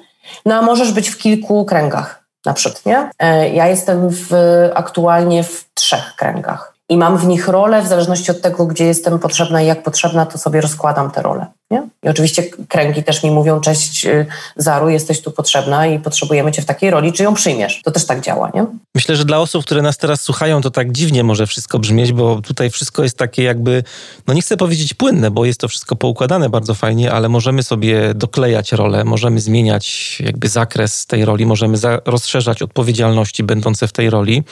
No a możesz być w kilku kręgach na przykład, nie? E, ja jestem w, aktualnie w trzech kręgach i mam w nich rolę, w zależności od tego, gdzie jestem potrzebna i jak potrzebna, to sobie rozkładam te role. Nie? I oczywiście kręgi też mi mówią, cześć y, Zaru, jesteś tu potrzebna i potrzebujemy cię w takiej roli, czy ją przyjmiesz. To też tak działa, nie? Myślę, że dla osób, które nas teraz słuchają, to tak dziwnie może wszystko brzmieć, bo tutaj wszystko jest takie jakby, no nie chcę powiedzieć płynne, bo jest to wszystko poukładane bardzo fajnie, ale możemy sobie doklejać rolę, możemy zmieniać jakby zakres tej roli, możemy rozszerzać odpowiedzialności będące w tej roli.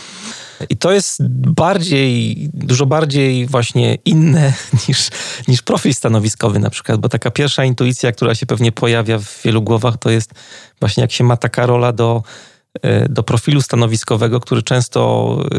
I to jest bardziej, dużo bardziej właśnie inne niż, niż profil stanowiskowy na przykład, bo taka pierwsza intuicja, która się pewnie pojawia w wielu głowach, to jest właśnie jak się ma taka rola do, e, do profilu stanowiskowego, który często e,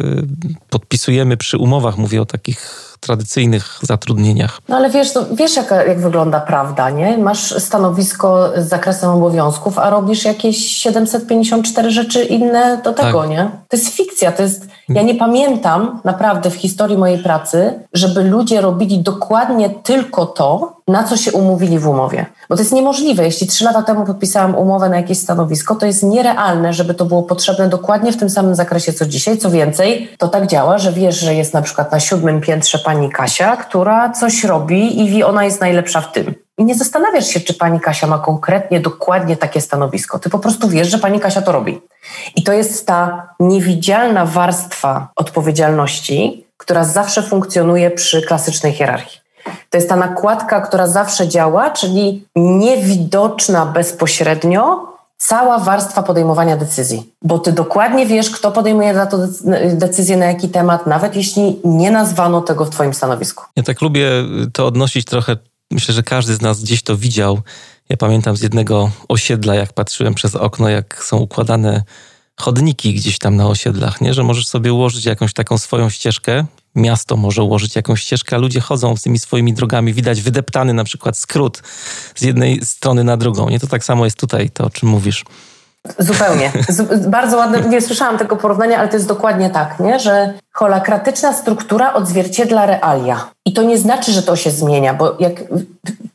podpisujemy przy umowach, mówię o takich tradycyjnych zatrudnieniach. No ale wiesz, no, wiesz jak, jak wygląda prawda, nie? Masz stanowisko z zakresem obowiązków, a robisz jakieś 754 rzeczy inne do tego, tak. nie? To jest fikcja, to jest... Ja nie pamiętam naprawdę w historii mojej pracy, żeby ludzie robili dokładnie tylko to, na co się umówili w umowie. Bo to jest niemożliwe. Jeśli trzy lata temu podpisałam umowę na jakieś stanowisko, to jest nierealne, żeby to było potrzebne dokładnie w tym samym zakresie co dzisiaj. Co więcej, to tak działa, że wiesz, że jest na przykład na siódmym piętrze pani Kasia, która coś robi i wie, ona jest najlepsza w tym. I nie zastanawiasz się, czy pani Kasia ma konkretnie, dokładnie takie stanowisko. Ty po prostu wiesz, że pani Kasia to robi. I to jest ta niewidzialna warstwa odpowiedzialności, która zawsze funkcjonuje przy klasycznej hierarchii. To jest ta nakładka, która zawsze działa, czyli niewidoczna bezpośrednio cała warstwa podejmowania decyzji. Bo ty dokładnie wiesz, kto podejmuje za to decyzję, na jaki temat, nawet jeśli nie nazwano tego w twoim stanowisku. Ja tak lubię to odnosić trochę. Myślę, że każdy z nas gdzieś to widział. Ja pamiętam z jednego osiedla, jak patrzyłem przez okno, jak są układane chodniki gdzieś tam na osiedlach, nie? że możesz sobie ułożyć jakąś taką swoją ścieżkę miasto może ułożyć jakąś ścieżkę, a ludzie chodzą z tymi swoimi drogami. Widać wydeptany na przykład skrót z jednej strony na drugą. Nie to tak samo jest tutaj, to o czym mówisz. Zupełnie. Z, bardzo ładne, nie słyszałam tego porównania, ale to jest dokładnie tak, nie? że holakratyczna struktura odzwierciedla realia. I to nie znaczy, że to się zmienia, bo jak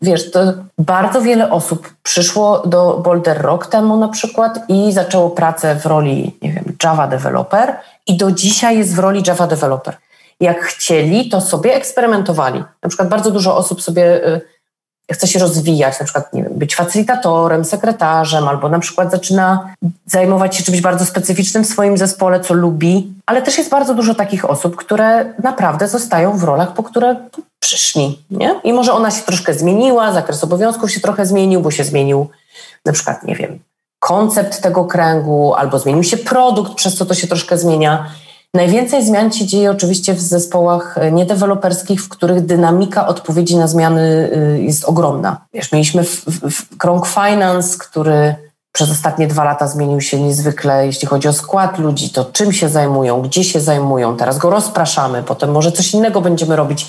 wiesz, to bardzo wiele osób przyszło do Boulder rok temu na przykład i zaczęło pracę w roli, nie wiem, Java developer i do dzisiaj jest w roli Java developer jak chcieli, to sobie eksperymentowali. Na przykład bardzo dużo osób sobie y, chce się rozwijać, na przykład nie wiem, być facylitatorem, sekretarzem, albo na przykład zaczyna zajmować się czymś bardzo specyficznym w swoim zespole, co lubi, ale też jest bardzo dużo takich osób, które naprawdę zostają w rolach, po które przyszli, nie? I może ona się troszkę zmieniła, zakres obowiązków się trochę zmienił, bo się zmienił na przykład, nie wiem, koncept tego kręgu, albo zmienił się produkt, przez co to się troszkę zmienia. Najwięcej zmian się dzieje oczywiście w zespołach e, niedeweloperskich, w których dynamika odpowiedzi na zmiany e, jest ogromna. Wiesz, mieliśmy w, w, krąg finance, który przez ostatnie dwa lata zmienił się niezwykle, jeśli chodzi o skład ludzi, to czym się zajmują, gdzie się zajmują. Teraz go rozpraszamy, potem może coś innego będziemy robić.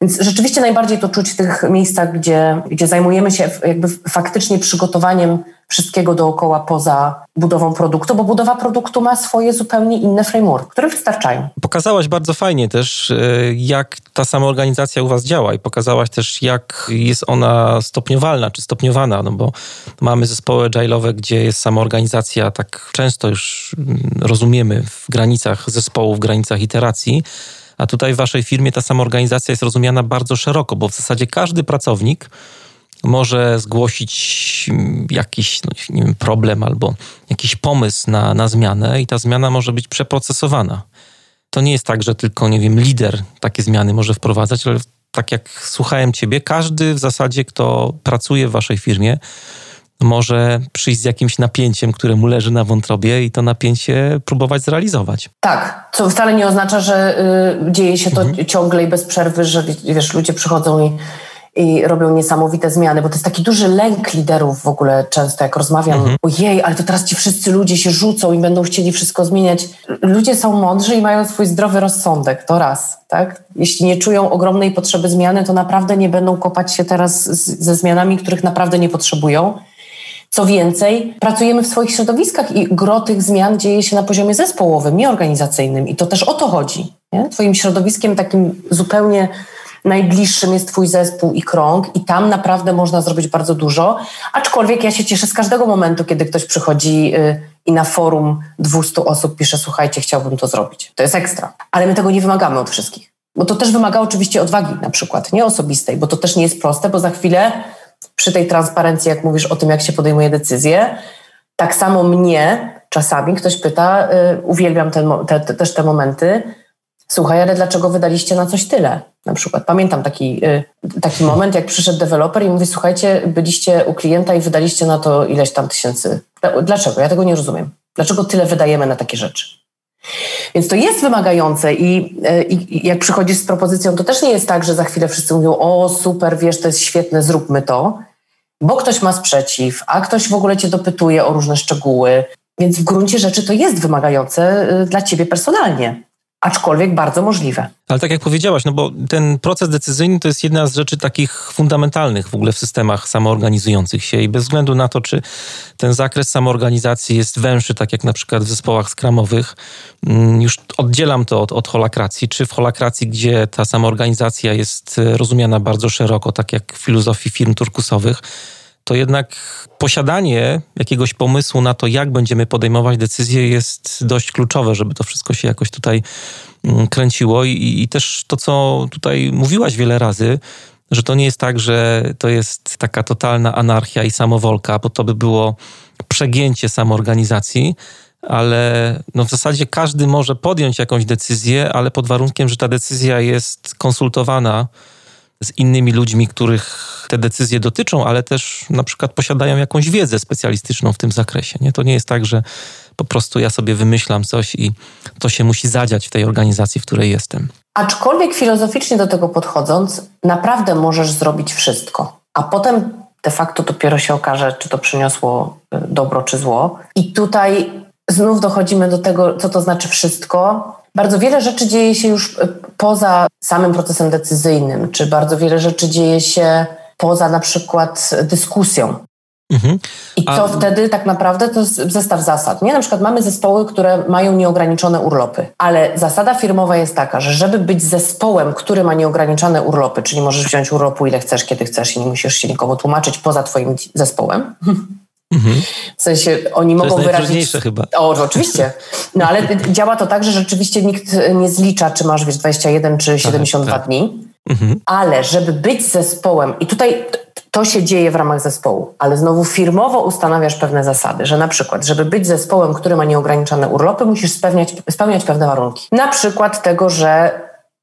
Więc rzeczywiście najbardziej to czuć w tych miejscach, gdzie, gdzie zajmujemy się jakby faktycznie przygotowaniem wszystkiego dookoła poza budową produktu, bo budowa produktu ma swoje zupełnie inne framework, które wystarczają. Pokazałaś bardzo fajnie też, e, jak ta sama organizacja u Was działa i pokazałaś też, jak jest ona stopniowalna czy stopniowana, no bo mamy zespoły agile'owe, gdzie jest sama organizacja, tak często już mm, rozumiemy w granicach zespołu, w granicach iteracji, a tutaj w waszej firmie ta sama organizacja jest rozumiana bardzo szeroko, bo w zasadzie każdy pracownik może zgłosić mm, jakiś no, nie wiem, problem albo jakiś pomysł na, na zmianę i ta zmiana może być przeprocesowana. To nie jest tak, że tylko, nie wiem, lider takie zmiany może wprowadzać, ale tak jak słuchałem ciebie, każdy w zasadzie, kto pracuje w waszej firmie, może przyjść z jakimś napięciem, które mu leży na wątrobie i to napięcie próbować zrealizować. Tak, co wcale nie oznacza, że y, dzieje się to mhm. ciągle i bez przerwy, że wiesz, ludzie przychodzą i i robią niesamowite zmiany, bo to jest taki duży lęk liderów w ogóle często, jak rozmawiam, mhm. ojej, ale to teraz ci wszyscy ludzie się rzucą i będą chcieli wszystko zmieniać. Ludzie są mądrzy i mają swój zdrowy rozsądek, to raz, tak? Jeśli nie czują ogromnej potrzeby zmiany, to naprawdę nie będą kopać się teraz z, ze zmianami, których naprawdę nie potrzebują. Co więcej, pracujemy w swoich środowiskach i gro tych zmian dzieje się na poziomie zespołowym, nie organizacyjnym i to też o to chodzi. Nie? Twoim środowiskiem takim zupełnie najbliższym jest Twój zespół i krąg, i tam naprawdę można zrobić bardzo dużo. Aczkolwiek ja się cieszę z każdego momentu, kiedy ktoś przychodzi y, i na forum 200 osób pisze: Słuchajcie, chciałbym to zrobić. To jest ekstra. Ale my tego nie wymagamy od wszystkich. Bo to też wymaga oczywiście odwagi, na przykład, nie osobistej, bo to też nie jest proste, bo za chwilę przy tej transparencji, jak mówisz o tym, jak się podejmuje decyzje, tak samo mnie czasami ktoś pyta, y, uwielbiam ten, te, te, też te momenty, słuchaj, ale dlaczego wydaliście na coś tyle? Na przykład pamiętam taki, y, taki moment, jak przyszedł deweloper i mówi, słuchajcie, byliście u klienta i wydaliście na to ileś tam tysięcy. Dlaczego? Ja tego nie rozumiem. Dlaczego tyle wydajemy na takie rzeczy? Więc to jest wymagające i, y, i, jak przychodzisz z propozycją, to też nie jest tak, że za chwilę wszyscy mówią, o super, wiesz, to jest świetne, zróbmy to, bo ktoś ma sprzeciw, a ktoś w ogóle cię dopytuje o różne szczegóły. Więc w gruncie rzeczy to jest wymagające y, dla ciebie personalnie aczkolwiek bardzo możliwe. Ale tak jak powiedziałaś, no bo ten proces decyzyjny to jest jedna z rzeczy takich fundamentalnych w ogóle w systemach samoorganizujących się i bez względu na to, czy ten zakres samoorganizacji jest węższy, tak jak na przykład w zespołach skramowych, mm, już oddzielam to od, od holakracji, czy w holakracji, gdzie ta samoorganizacja jest rozumiana bardzo szeroko, tak jak w filozofii firm turkusowych, to jednak posiadanie jakiegoś pomysłu na to, jak będziemy podejmować decyzje, jest dość kluczowe, żeby to wszystko się jakoś tutaj mm, kręciło. I, i też to, co tutaj mówiłaś wiele razy, że to nie jest tak, że to jest taka totalna anarchia i samowolka, bo to by było przegięcie samoorganizacji, ale no w zasadzie każdy może podjąć jakąś decyzję, ale pod warunkiem, że ta decyzja jest konsultowana z innymi ludźmi, których te decyzje dotyczą, ale też na przykład posiadają jakąś wiedzę specjalistyczną w tym zakresie. Nie? To nie jest tak, że po prostu ja sobie wymyślam coś i to się musi zadziać w tej organizacji, w której jestem. Aczkolwiek filozoficznie do tego podchodząc, naprawdę możesz zrobić wszystko, a potem de facto dopiero się okaże, czy to przyniosło y, dobro, czy zło. I tutaj znów dochodzimy do tego, co to znaczy wszystko, bardzo wiele rzeczy dzieje się już e, poza samym procesem decyzyjnym, czy bardzo wiele rzeczy dzieje się poza na przykład dyskusją. Mhm. I co A... wtedy tak naprawdę to jest zestaw zasad. Nie? Na przykład mamy zespoły, które mają nieograniczone urlopy, ale zasada firmowa jest taka, że żeby być zespołem, który ma nieograniczone urlopy, czyli możesz wziąć urlopu ile chcesz, kiedy chcesz i nie musisz się nikomu tłumaczyć poza twoim zespołem, Mhm. W sensie oni to mogą jest wyrazić. chyba. O, oczywiście. No ale działa to tak, że rzeczywiście nikt nie zlicza, czy masz wiesz, 21 czy 72 tak, tak. dni. Mhm. Ale żeby być zespołem, i tutaj to się dzieje w ramach zespołu, ale znowu firmowo ustanawiasz pewne zasady, że na przykład, żeby być zespołem, który ma nieograniczone urlopy, musisz spełniać, spełniać pewne warunki. Na przykład tego, że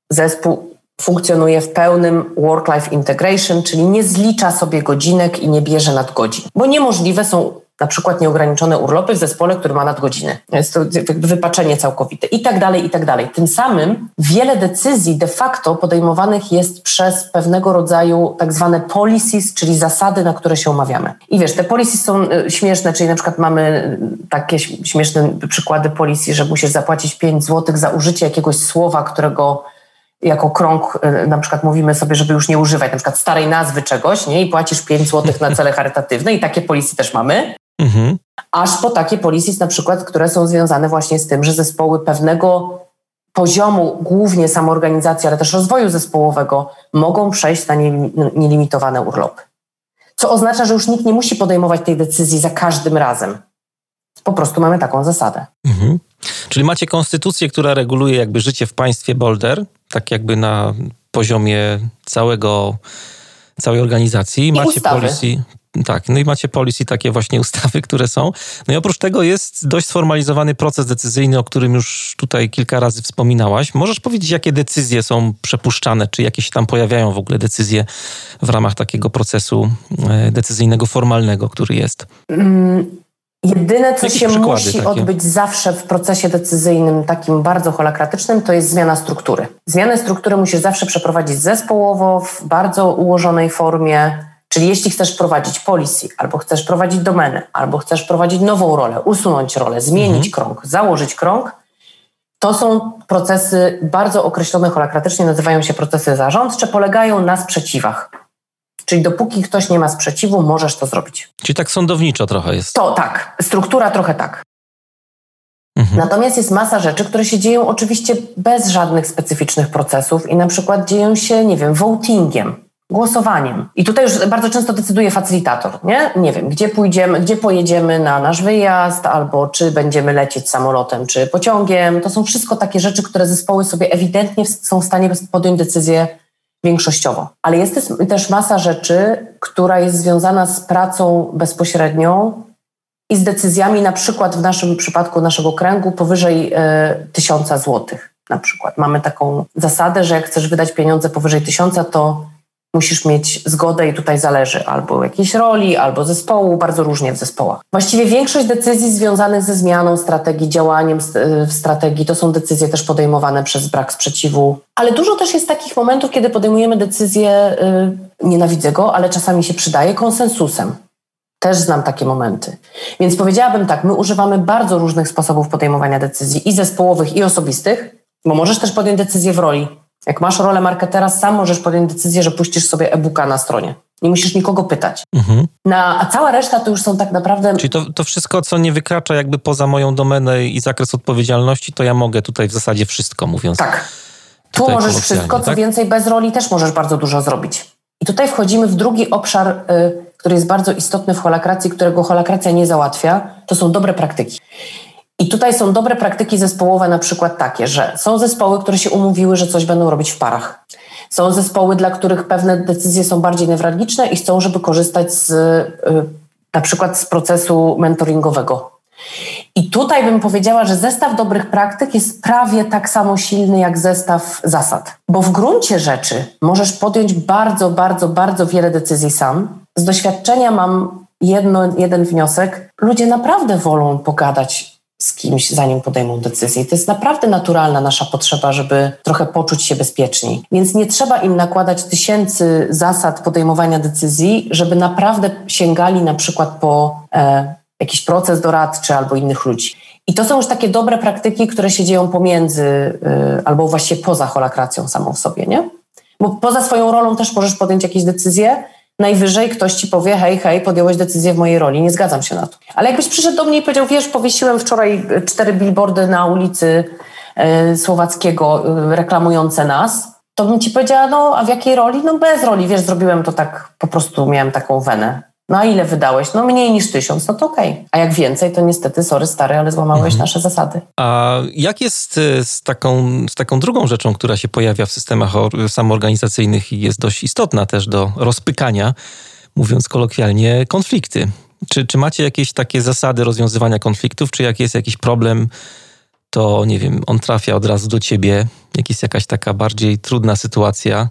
zespół funkcjonuje w pełnym work-life integration, czyli nie zlicza sobie godzinek i nie bierze nadgodzin, bo niemożliwe są na przykład nieograniczone urlopy w zespole, który ma nadgodziny. Jest to wypaczenie całkowite i tak dalej, i tak dalej. Tym samym wiele decyzji de facto podejmowanych jest przez pewnego rodzaju tak zwane policies, czyli zasady, na które się umawiamy. I wiesz, te policies są y, śmieszne, czyli na przykład mamy takie śmieszne przykłady policji, że musisz zapłacić 5 zł za użycie jakiegoś słowa, którego jako krąg y, na przykład mówimy sobie, żeby już nie używać na przykład starej nazwy czegoś, nie? I płacisz 5 zł na cele charytatywne i takie polisy też mamy. Mhm. Aż po takie polisy na przykład, które są związane właśnie z tym, że zespoły pewnego poziomu, głównie samoorganizacji, ale też rozwoju zespołowego, mogą przejść na nielimitowane urlopy. Co oznacza, że już nikt nie musi podejmować tej decyzji za każdym razem. Po prostu mamy taką zasadę. Mhm. Czyli macie konstytucję, która reguluje jakby życie w państwie Boulder, tak jakby na poziomie całego, całej organizacji. I macie ustawy. policy. Tak, no i macie policy, takie właśnie ustawy, które są. No i oprócz tego jest dość sformalizowany proces decyzyjny, o którym już tutaj kilka razy wspominałaś. Możesz powiedzieć, jakie decyzje są przepuszczane, czy jakieś tam pojawiają w ogóle decyzje w ramach takiego procesu e, decyzyjnego, formalnego, który jest? Jedyne, co się musi takie? odbyć zawsze w procesie decyzyjnym, takim bardzo holakratycznym, to jest zmiana struktury. Zmianę struktury musisz zawsze przeprowadzić zespołowo, w bardzo ułożonej formie. Czyli jeśli chcesz prowadzić policy, albo chcesz prowadzić domenę, albo chcesz prowadzić nową rolę, usunąć rolę, zmienić mhm. krąg, założyć krąg, to są procesy bardzo określone holakratycznie, nazywają się procesy zarządcze, polegają na sprzeciwach. Czyli dopóki ktoś nie ma sprzeciwu, możesz to zrobić. Czyli tak sądowniczo trochę jest. To tak, struktura trochę tak. Mhm. Natomiast jest masa rzeczy, które się dzieją oczywiście bez żadnych specyficznych procesów i na przykład dzieją się, nie wiem, votingiem, głosowaniem. I tutaj już bardzo często decyduje facylitator, nie? Nie wiem, gdzie pójdziemy, gdzie pojedziemy na nasz wyjazd, albo czy będziemy lecieć samolotem, czy pociągiem. To są wszystko takie rzeczy, które zespoły sobie ewidentnie są w stanie podjąć decyzję większościowo. Ale jest też masa rzeczy, która jest związana z pracą bezpośrednią i z decyzjami, na przykład w naszym przypadku naszego kręgu, powyżej e, tysiąca złotych. Na przykład mamy taką zasadę, że jak chcesz wydać pieniądze powyżej tysiąca, to musisz mieć zgodę i tutaj zależy albo jakiejś roli, albo zespołu, bardzo różnie w zespołach. Właściwie większość decyzji związanych ze zmianą strategii, działaniem w strategii, to są decyzje też podejmowane przez brak sprzeciwu, ale dużo też jest takich momentów, kiedy podejmujemy decyzje, yy, nienawidzę go, ale czasami się przydaje, konsensusem. Też znam takie momenty. Więc powiedziałabym tak, my używamy bardzo różnych sposobów podejmowania decyzji i zespołowych, i osobistych, bo możesz też podjąć decyzję w roli jak masz rolę marketera, sam możesz podjąć decyzję, że puścisz sobie e-booka na stronie. Nie musisz nikogo pytać. Mhm. Na, a cała reszta to już są tak naprawdę. Czyli to, to wszystko, co nie wykracza jakby poza moją domenę i zakres odpowiedzialności, to ja mogę tutaj w zasadzie wszystko, mówiąc. Tak. Tu możesz wszystko, co tak? więcej, bez roli też możesz bardzo dużo zrobić. I tutaj wchodzimy w drugi obszar, y, który jest bardzo istotny w holakracji, którego holakracja nie załatwia. To są dobre praktyki. I tutaj są dobre praktyki zespołowe, na przykład takie, że są zespoły, które się umówiły, że coś będą robić w parach. Są zespoły, dla których pewne decyzje są bardziej newralgiczne i chcą, żeby korzystać z, y, na przykład z procesu mentoringowego. I tutaj bym powiedziała, że zestaw dobrych praktyk jest prawie tak samo silny jak zestaw zasad, bo w gruncie rzeczy możesz podjąć bardzo, bardzo, bardzo wiele decyzji sam. Z doświadczenia mam jedno, jeden wniosek. Ludzie naprawdę wolą pogadać z kimś, zanim podejmą decyzję. To jest naprawdę naturalna nasza potrzeba, żeby trochę poczuć się bezpieczniej. Więc nie trzeba im nakładać tysięcy zasad podejmowania decyzji, żeby naprawdę sięgali na przykład po e, jakiś proces doradczy albo innych ludzi. I to są już takie dobre praktyki, które się dzieją pomiędzy e, albo właściwie poza holakracją samą w sobie, nie? Bo poza swoją rolą też możesz podjąć jakieś decyzje, Najwyżej ktoś ci powie, hej, hej, podjąłeś decyzję w mojej roli, nie zgadzam się na to. Ale jakbyś przyszedł do mnie i powiedział, wiesz, powiesiłem wczoraj cztery billboardy na ulicy e, Słowackiego e, reklamujące nas, to bym ci powiedziała, no a w jakiej roli? No bez roli, wiesz, zrobiłem to tak, po prostu miałem taką wenę. No a ile wydałeś? No mniej niż tysiąc, no to okej. Okay. A jak więcej, to niestety, sorry stary, ale złamałeś mhm. nasze zasady. A jak jest e, z taką, z taką drugą rzeczą, która się pojawia w systemach samoorganizacyjnych i jest dość istotna też do rozpykania, mówiąc kolokwialnie, konflikty? Czy, czy macie jakieś takie zasady rozwiązywania konfliktów, czy jak jest jakiś problem, to nie wiem, on trafia od razu do ciebie, jak jest jakaś taka bardziej trudna sytuacja,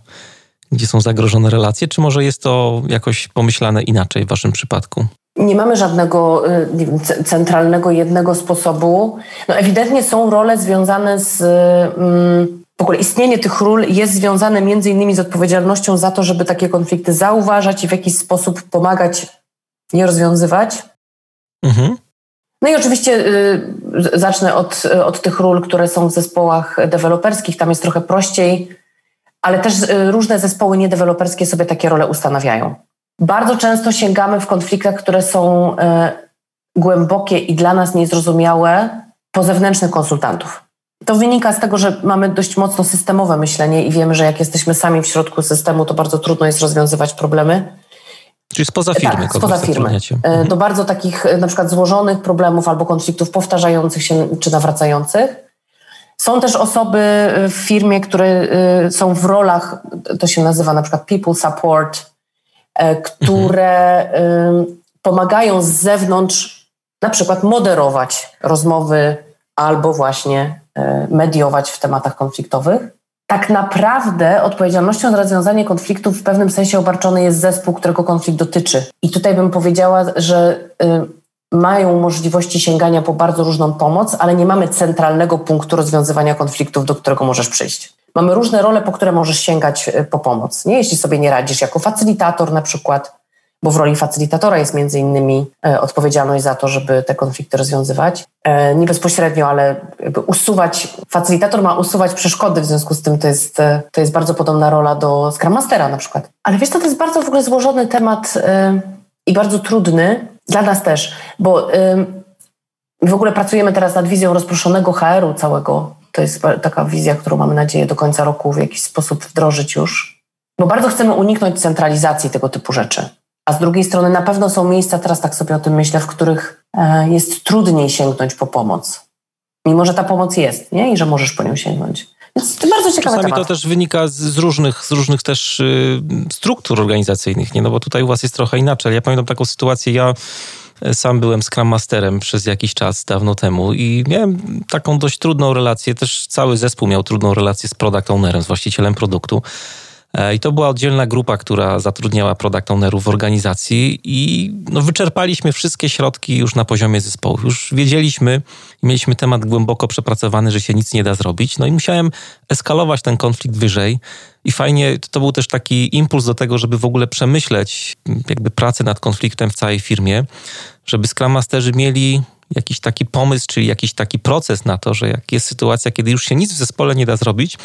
gdzie są zagrożone relacje, czy może jest to jakoś pomyślane inaczej w Waszym przypadku? Nie mamy żadnego wiem, centralnego jednego sposobu. No ewidentnie są role związane z. Mm, w ogóle istnienie tych ról jest związane między innymi z odpowiedzialnością za to, żeby takie konflikty zauważać i w jakiś sposób pomagać je rozwiązywać. Mhm. No i oczywiście y, zacznę od, od tych ról, które są w zespołach deweloperskich. Tam jest trochę prościej ale też y, różne zespoły niedeweloperskie sobie takie role ustanawiają. Bardzo często sięgamy w konfliktach, które są y, głębokie i dla nas niezrozumiałe po zewnętrznych konsultantów. To wynika z tego, że mamy dość mocno systemowe myślenie i wiemy, że jak jesteśmy sami w środku systemu, to bardzo trudno jest rozwiązywać problemy. Czyli spoza firmy. Tak, spoza firmy. Y, mhm. Do bardzo takich na przykład złożonych problemów albo konfliktów powtarzających się czy nawracających. Są też osoby w firmie, które y, są w rolach, to się nazywa na przykład people support, e, które mhm. pomagają z zewnątrz na przykład moderować rozmowy albo właśnie mediować w tematach konfliktowych. Tak naprawdę odpowiedzialnością za rozwiązanie konfliktu w pewnym sensie obarczony jest zespół, którego konflikt dotyczy. I tutaj bym powiedziała, że y, mają możliwości sięgania po bardzo różną pomoc, ale nie mamy centralnego punktu rozwiązywania konfliktów, do którego możesz przyjść. Mamy różne role, po które możesz sięgać e, po pomoc. Nie? Jeśli sobie nie radzisz jako facylitator na przykład, bo w roli facylitatora jest między innymi e, odpowiedzialność za to, żeby te konflikty rozwiązywać. E, nie bezpośrednio, ale usuwać, facylitator ma usuwać przeszkody, w związku z tym to jest, to jest bardzo podobna rola do Scrum Mastera na przykład. Ale wiesz, to, to jest bardzo w ogóle złożony temat i bardzo trudny dla nas też, bo w ogóle pracujemy teraz nad wizją rozproszonego HR-u całego to jest taka wizja, którą mamy nadzieję do końca roku w jakiś sposób wdrożyć już, bo bardzo chcemy uniknąć centralizacji tego typu rzeczy. A z drugiej strony na pewno są miejsca, teraz tak sobie o tym myślę, w których e, jest trudniej sięgnąć po pomoc. Mimo, że ta pomoc jest, nie? I że możesz po nią sięgnąć. Więc to bardzo ciekawe Czasami temat. to też wynika z, z, różnych, z różnych też y, struktur organizacyjnych, nie? No bo tutaj u was jest trochę inaczej. Ja pamiętam taką sytuację, ja sam byłem Scrum Masterem przez jakiś czas, dawno temu i miałem taką dość trudną relację, też cały zespół miał trudną relację z product ownerem, z właścicielem produktu. E, I to była oddzielna grupa, która zatrudniała product ownerów w organizacji i no, wyczerpaliśmy wszystkie środki już na poziomie zespołu. Już wiedzieliśmy mieliśmy temat głęboko przepracowany, że się nic nie da zrobić. No i musiałem eskalować ten konflikt wyżej. I fajnie, to był też taki impuls do tego, żeby w ogóle przemyśleć jakby pracę nad konfliktem w całej firmie, żeby Scrum Masterzy mieli jakiś taki pomysł, czyli jakiś taki proces na to, że jak jest sytuacja, kiedy już się nic w zespole nie da zrobić,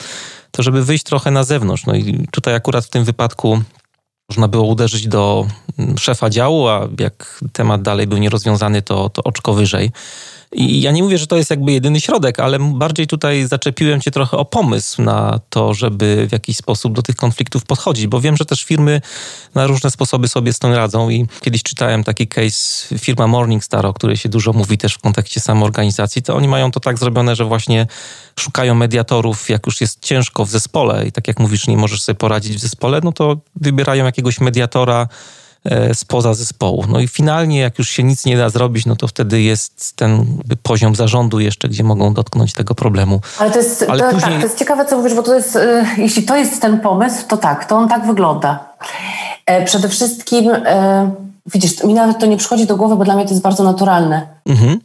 to żeby wyjść trochę na zewnątrz. No i tutaj akurat w tym wypadku można było uderzyć do szefa działu, a jak temat dalej był nierozwiązany, to, to oczko wyżej. I ja nie mówię, że to jest jakby jedyny środek, ale bardziej tutaj zaczepiłem cię trochę o pomysł na to, żeby w jakiś sposób do tych konfliktów podchodzić, bo wiem, że też firmy na różne sposoby sobie z tym radzą i kiedyś czytałem taki case firma Morningstar, o której się dużo mówi też w kontekście samoorganizacji, to oni mają to tak zrobione, że właśnie szukają mediatorów, jak już jest ciężko w zespole i tak jak mówisz, nie możesz sobie poradzić w zespole, no to wybierają jakiegoś mediatora, spoza zespołu. No i finalnie, jak już się nic nie da zrobić, no to wtedy jest ten poziom zarządu jeszcze, gdzie mogą dotknąć tego problemu. Ale to jest, Ale to, później... tak, to jest ciekawe, co mówisz, bo to jest, e, jeśli to jest ten pomysł, to tak, to on tak wygląda. E, przede wszystkim Widzisz, mi nawet to nie przychodzi do głowy, bo dla mnie to jest bardzo naturalne. Mhm.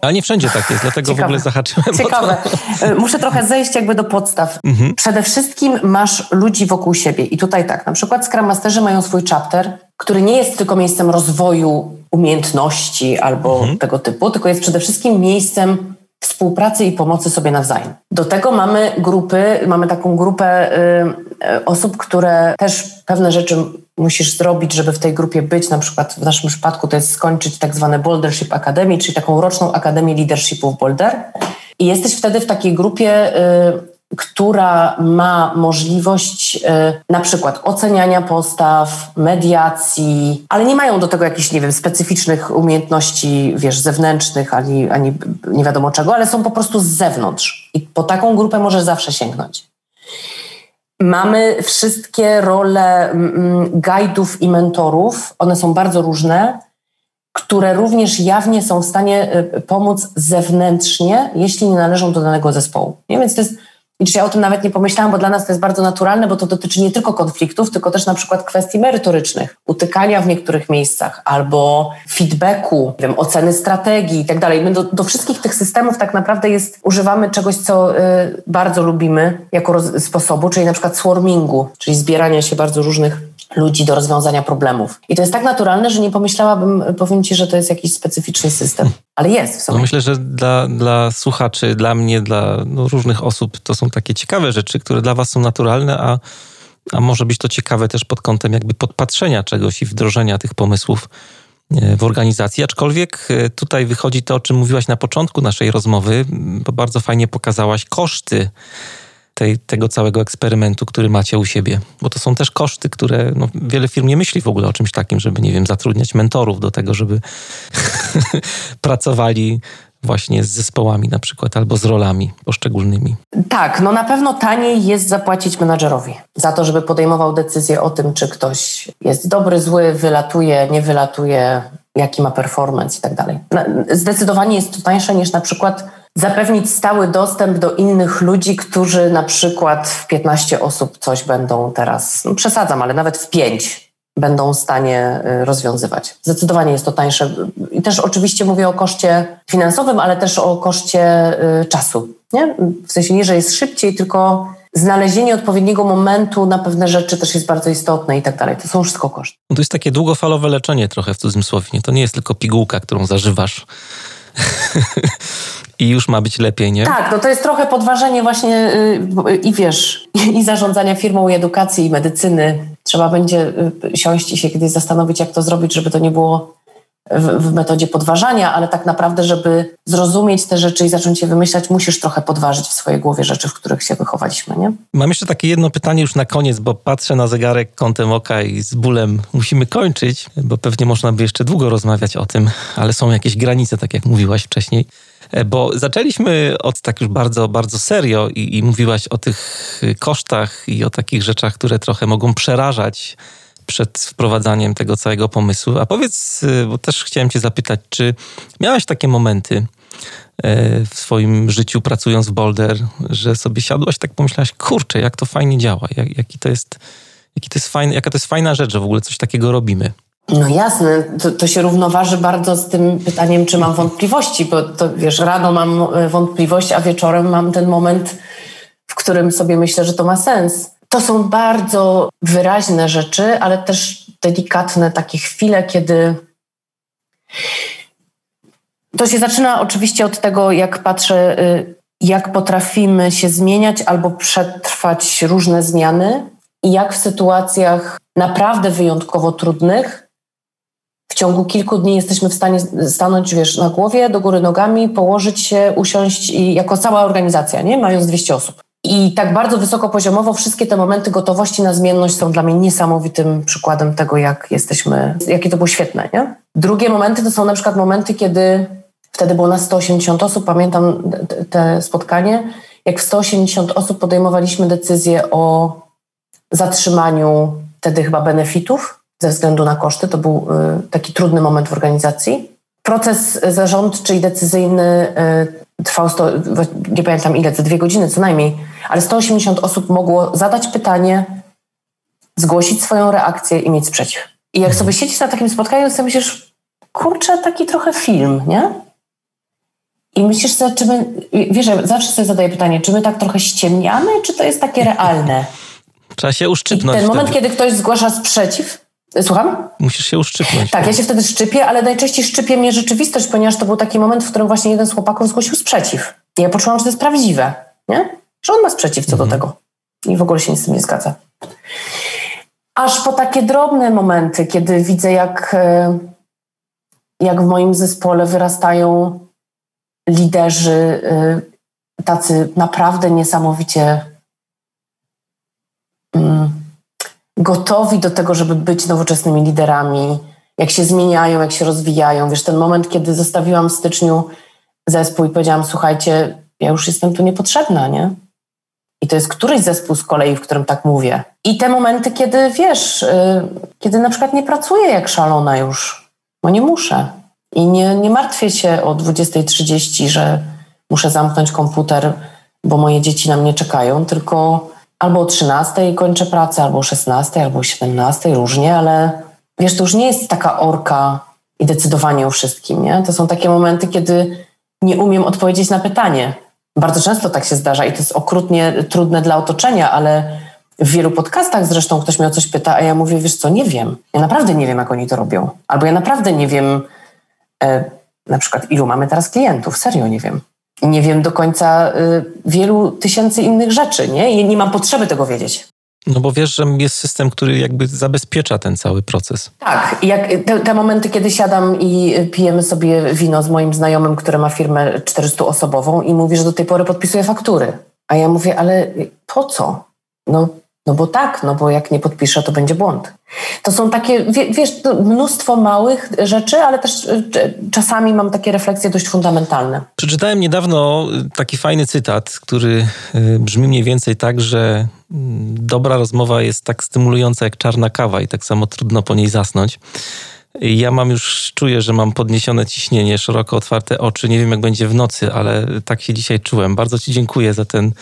Ale nie wszędzie tak jest, dlatego Ciekawe. w ogóle zahaczyłem. Ciekawe. To... Muszę trochę zejść jakby do podstaw. Mhm. Przede wszystkim masz ludzi wokół siebie i tutaj tak, na przykład Scrum Masterzy mają swój chapter, który nie jest tylko miejscem rozwoju umiejętności albo mhm. tego typu, tylko jest przede wszystkim miejscem współpracy i pomocy sobie nawzajem. Do tego mamy grupy, mamy taką grupę y, y, osób, które też pewne rzeczy musisz zrobić, żeby w tej grupie być. Na przykład w naszym przypadku to jest skończyć tak zwane Bouldership Academy, czyli taką roczną Akademię Leadershipu w Boulder. I jesteś wtedy w takiej grupie y, która ma możliwość y, na przykład oceniania postaw, mediacji, ale nie mają do tego jakichś, nie wiem, specyficznych umiejętności, wiesz, zewnętrznych, ani, ani nie wiadomo czego, ale są po prostu z zewnątrz. I po taką grupę możesz zawsze sięgnąć. Mamy wszystkie role guidów i mentorów, one są bardzo różne, które również jawnie są w stanie y, pomóc zewnętrznie, jeśli nie należą do danego zespołu. Nie? Więc to jest i ja o tym nawet nie pomyślałam, bo dla nas to jest bardzo naturalne, bo to dotyczy nie tylko konfliktów, tylko też na przykład kwestii merytorycznych, utykania w niektórych miejscach albo feedbacku, wiem, oceny strategii i tak dalej. My do, do, wszystkich tych systemów tak naprawdę jest, używamy czegoś, co y, bardzo lubimy jako roz, sposobu, czyli na przykład swarmingu, czyli zbierania się bardzo różnych ludzi do rozwiązania problemów. I to jest tak naturalne, że nie pomyślałabym, powiem Ci, że to jest jakiś specyficzny system, ale jest w sumie. No myślę, że dla, dla słuchaczy, dla mnie, dla no, różnych osób to są takie ciekawe rzeczy, które dla Was są naturalne, a, a może być to ciekawe też pod kątem jakby podpatrzenia czegoś i wdrożenia tych pomysłów e, w organizacji. Aczkolwiek e, tutaj wychodzi to, o czym mówiłaś na początku naszej rozmowy, bo bardzo fajnie pokazałaś koszty tej, tego całego eksperymentu, który macie u siebie. Bo to są też koszty, które no, wiele firm nie myśli w ogóle o czymś takim, żeby, nie wiem, zatrudniać mentorów do tego, żeby pracowali właśnie z zespołami na przykład albo z rolami poszczególnymi. Tak, no na pewno taniej jest zapłacić menadżerowi za to, żeby podejmował decyzję o tym, czy ktoś jest dobry, zły, wylatuje, nie wylatuje, jaki ma performance i tak dalej. Zdecydowanie jest to tańsze niż na przykład zapewnić stały dostęp do innych ludzi, którzy na przykład w 15 osób coś będą teraz, no przesadzam, ale nawet w 5 będą w stanie y, rozwiązywać. Zdecydowanie jest to tańsze. I też oczywiście mówię o koszcie finansowym, ale też o koszcie y, czasu. Nie? W sensie nie, że jest szybciej, tylko znalezienie odpowiedniego momentu na pewne rzeczy też jest bardzo istotne i tak dalej. To są wszystko koszty. To jest takie długofalowe leczenie trochę w cudzysłowie. To nie jest tylko pigułka, którą zażywasz. I już ma być lepiej, nie? Tak, no to jest trochę podważenie właśnie yy, i wiesz, i zarządzania firmą, i edukacji, i medycyny. Trzeba będzie yy, siąść i się kiedyś zastanowić, jak to zrobić, żeby to nie było w, w, metodzie podważania, ale tak naprawdę, żeby zrozumieć te rzeczy i zacząć je wymyślać, musisz trochę podważyć w swojej głowie rzeczy, w których się wychowaliśmy, nie? Mam jeszcze takie jedno pytanie już na koniec, bo patrzę na zegarek kątem oka i z bólem musimy kończyć, bo pewnie można by jeszcze długo rozmawiać o tym, ale są jakieś granice, tak jak mówiłaś wcześniej. E, bo zaczęliśmy od tak już bardzo, bardzo serio i, i mówiłaś o tych kosztach i o takich rzeczach, które trochę mogą przerażać przed wprowadzaniem tego całego pomysłu. A powiedz, y, bo też chciałem Cię zapytać, czy miałaś takie momenty y, w swoim życiu pracując w Boulder, że sobie siadłaś tak pomyślałaś, kurczę, jak to fajnie działa, jak, jaki to jest, jaki to jest fajny, jaka to jest fajna rzecz, że w ogóle coś takiego robimy. No jasne, to, to, się równoważy bardzo z tym pytaniem, czy mam wątpliwości, bo to wiesz, rano mam y, wątpliwość, a wieczorem mam ten moment, w którym sobie myślę, że to ma sens. To są bardzo wyraźne rzeczy, ale też delikatne takie chwile, kiedy. To się zaczyna oczywiście od tego, jak patrzę, y, jak potrafimy się zmieniać albo przetrwać różne zmiany i jak w sytuacjach naprawdę wyjątkowo trudnych w ciągu kilku dni jesteśmy w stanie stanąć, wiesz, na głowie, do góry nogami, położyć się, usiąść i jako cała organizacja, nie? Mając 200 osób. I tak bardzo wysokopoziomowo wszystkie te momenty gotowości na zmienność są dla mnie niesamowitym przykładem tego, jak jesteśmy, jakie to było świetne. Nie? Drugie momenty to są na przykład momenty, kiedy wtedy było nas 180 osób, pamiętam te spotkanie, jak w 180 osób podejmowaliśmy decyzję o zatrzymaniu wtedy chyba benefitów ze względu na koszty. To był y, taki trudny moment w organizacji. Proces zarządczy i decyzyjny y, trwał, sto, nie pamiętam ile, te dwie godziny co najmniej, ale 180 osób mogło zadać pytanie, zgłosić swoją reakcję i mieć sprzeciw. I jak sobie siedzisz na takim spotkaniu, to myślisz, kurczę, taki trochę film, nie? I myślisz sobie, czy my, wiesz, zawsze sobie zadaję pytanie, czy my tak trochę ściemniamy, czy to jest takie realne? Trzeba się uszczypnąć. I ten moment, kiedy ktoś zgłasza sprzeciw, Słucham? Musisz się uszczypnąć. Tak, ja się wtedy szczypię, ale najczęściej szczypie mnie rzeczywistość, ponieważ to był taki moment, w którym właśnie jeden z chłopaków zgłosił sprzeciw. I ja poczułam, że to jest prawdziwe, nie? Że on ma sprzeciw co mhm. do tego. I w ogóle się nic z tym nie zgadza. Aż po takie drobne momenty, kiedy widzę, jak, e, jak w moim zespole wyrastają liderzy e, tacy naprawdę niesamowicie mm, gotowi do tego, żeby być nowoczesnymi liderami, jak się zmieniają, jak się rozwijają. Wiesz, ten moment, kiedy zostawiłam w styczniu zespół i powiedziałam, słuchajcie, ja już jestem tu niepotrzebna, nie? I to jest któryś zespół z kolei, w którym tak mówię. I te momenty, kiedy wiesz, yy, kiedy na przykład nie pracuję jak szalona już, bo nie muszę. I nie, nie martwię się o 20.30, że muszę zamknąć komputer, bo moje dzieci na mnie czekają, tylko albo o 13 kończę pracę, albo o 16, albo o 17, różnie, ale wiesz, to już nie jest taka orka i decydowanie o wszystkim, nie? To są takie momenty, kiedy nie umiem odpowiedzieć na pytanie. Bardzo często tak się zdarza i to jest okrutnie trudne dla otoczenia, ale w wielu podcastach zresztą ktoś mnie o coś pyta, a ja mówię, wiesz co, nie wiem. Ja naprawdę nie wiem, jak oni to robią. Albo ja naprawdę nie wiem, e, na przykład ilu mamy teraz klientów. Serio nie wiem nie wiem do końca y, wielu tysięcy innych rzeczy, nie? I nie mam potrzeby tego wiedzieć. No bo wiesz, że jest system, który jakby zabezpiecza ten cały proces. Tak, jak te, te, momenty, kiedy siadam i pijemy sobie wino z moim znajomym, który ma firmę 400-osobową i mówi, że do tej pory podpisuje faktury. A ja mówię, ale po co? No no bo tak, no bo jak nie podpiszę, to będzie błąd. To są takie, wiesz, mnóstwo małych rzeczy, ale też e, czasami mam takie refleksje dość fundamentalne. Przeczytałem niedawno e, taki fajny cytat, który e, brzmi mniej więcej tak, że mm, dobra rozmowa jest tak stymulująca jak czarna kawa i tak samo trudno po niej zasnąć. Ja mam już, czuję, że mam podniesione ciśnienie, szeroko otwarte oczy. Nie wiem, jak będzie w nocy, ale tak się dzisiaj czułem. Bardzo Ci dziękuję za ten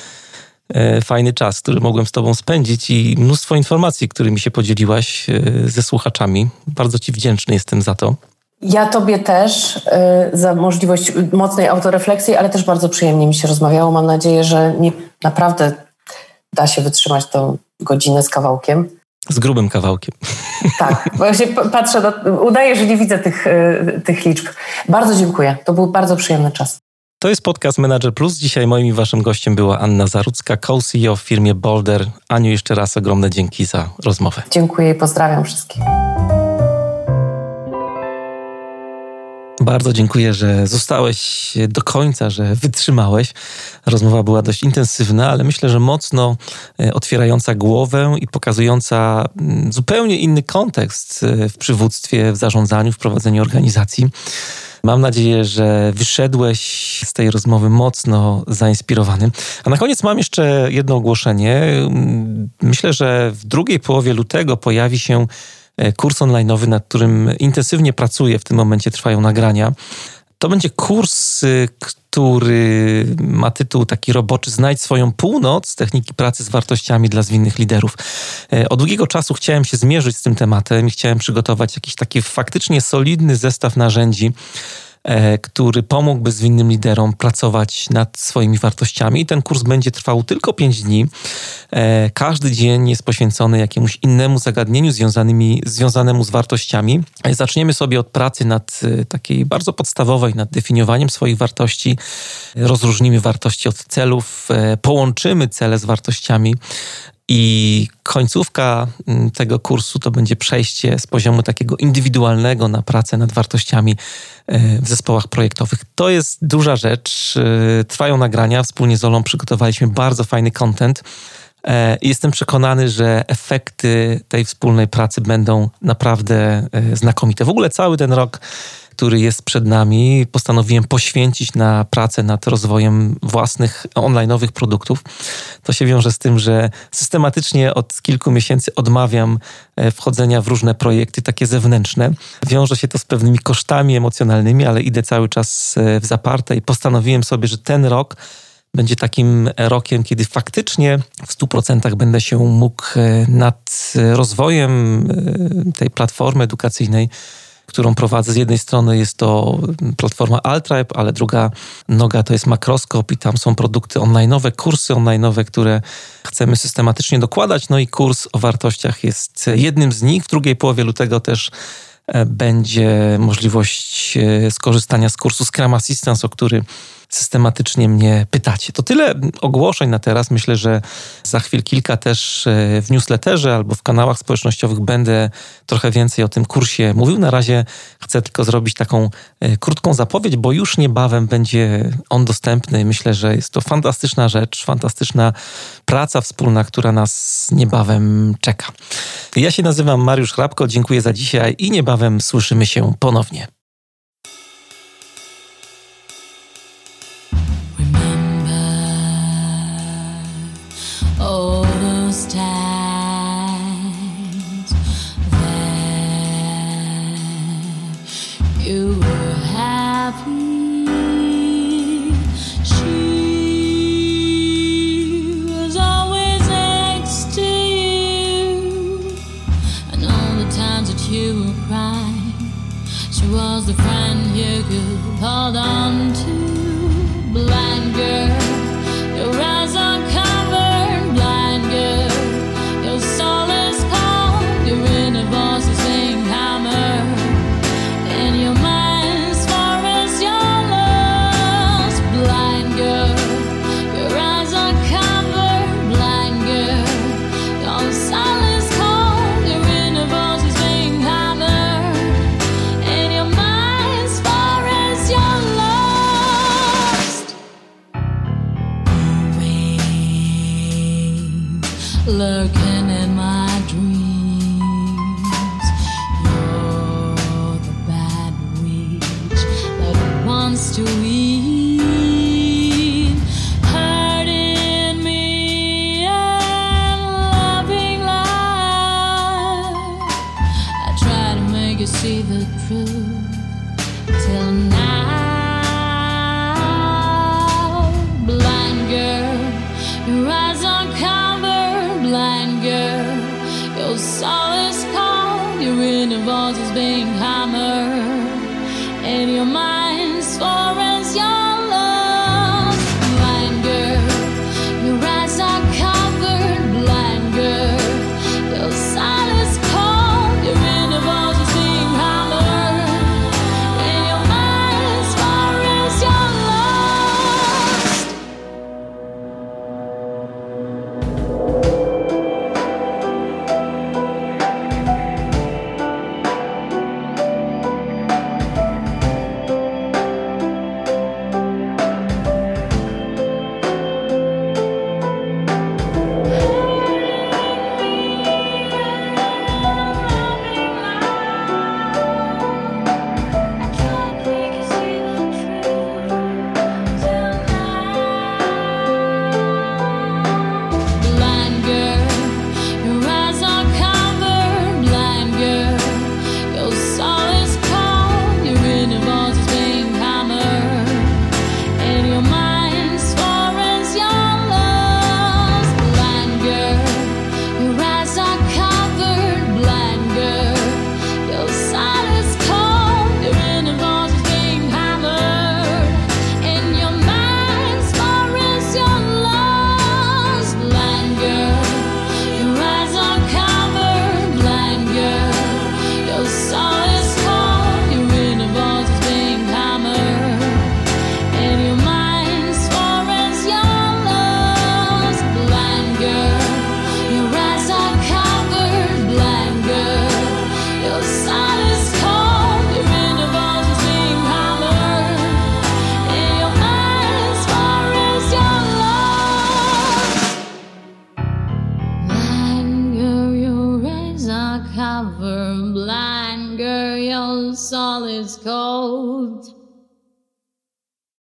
fajny czas, który mogłem z Tobą spędzić i mnóstwo informacji, którymi się podzieliłaś e, ze słuchaczami. Bardzo Ci wdzięczny jestem za to. Ja Tobie też za możliwość mocnej autorefleksji, ale też bardzo przyjemnie mi się rozmawiało. Mam nadzieję, że nie, naprawdę da się wytrzymać tą godzinę z kawałkiem. Z grubym kawałkiem. Tak, właśnie patrzę, do, udaję, że nie widzę tych, tych liczb. Bardzo dziękuję. To był bardzo przyjemny czas. To jest podcast Manager Plus. Dzisiaj moim i waszym gościem była Anna Zarudzka, co-CEO w firmie Boulder. Aniu, jeszcze raz ogromne dzięki za rozmowę. Dziękuję i pozdrawiam wszystkich. Bardzo dziękuję, że zostałeś do końca, że wytrzymałeś. Rozmowa była dość intensywna, ale myślę, że mocno e, otwierająca głowę i pokazująca mm, zupełnie inny kontekst e, w przywództwie, w zarządzaniu, w prowadzeniu organizacji. Mam nadzieję, że wyszedłeś z tej rozmowy mocno zainspirowany. A na koniec mam jeszcze jedno ogłoszenie. Myślę, że w drugiej połowie lutego pojawi się e, kurs online'owy, nad którym intensywnie pracuję. W tym momencie trwają nagrania. To będzie kurs, który ma tytuł taki roboczy Znajdź swoją północ techniki pracy z wartościami dla zwinnych liderów. E, od długiego czasu chciałem się zmierzyć z tym tematem i chciałem przygotować jakiś taki faktycznie solidny zestaw narzędzi, który pomógłby zwinnym liderom pracować nad swoimi wartościami. Ten kurs będzie trwał tylko 5 dni. E, każdy dzień jest poświęcony jakiemuś innemu zagadnieniu związanymi, związanemu z wartościami. Zaczniemy sobie od pracy nad e, takiej bardzo podstawowej, nad definiowaniem swoich wartości. Rozróżnimy wartości od celów, e, połączymy cele z wartościami. I końcówka mm, tego kursu to będzie przejście z poziomu takiego indywidualnego na pracę nad wartościami w zespołach projektowych. To jest duża rzecz. Trwają nagrania. Wspólnie z Olą przygotowaliśmy bardzo fajny content. E, jestem przekonany, że efekty tej wspólnej pracy będą naprawdę e, znakomite. W ogóle cały ten rok który jest przed nami, postanowiłem poświęcić na pracę nad rozwojem własnych online'owych produktów. To się wiąże z tym, że systematycznie od kilku miesięcy odmawiam e, wchodzenia w różne projekty takie zewnętrzne. Wiąże się to z pewnymi kosztami emocjonalnymi, ale idę cały czas w zaparte i postanowiłem sobie, że ten rok będzie takim rokiem, kiedy faktycznie w 100% będę się mógł e, nad rozwojem e, tej platformy edukacyjnej którą prowadzę. Z jednej strony jest to platforma Altribe, ale druga noga to jest Makroskop i tam są produkty online'owe, kursy online'owe, które chcemy systematycznie dokładać. No i kurs o wartościach jest jednym z nich. W drugiej połowie lutego też e, będzie możliwość skorzystania z kursu Scrum Assistance, o który systematycznie mnie pytacie. To tyle ogłoszeń na teraz. Myślę, że za chwil kilka też e, w newsletterze albo w kanałach społecznościowych będę trochę więcej o tym kursie mówił. Na razie chcę tylko zrobić taką e, krótką zapowiedź, bo już niebawem będzie on dostępny. Myślę, że jest to fantastyczna rzecz, fantastyczna praca wspólna, która nas niebawem czeka. Ja się nazywam Mariusz Hrabko, dziękuję za dzisiaj i niebawem słyszymy się ponownie. Hold on lurking in my dreams. You're the bad witch that wants to eat.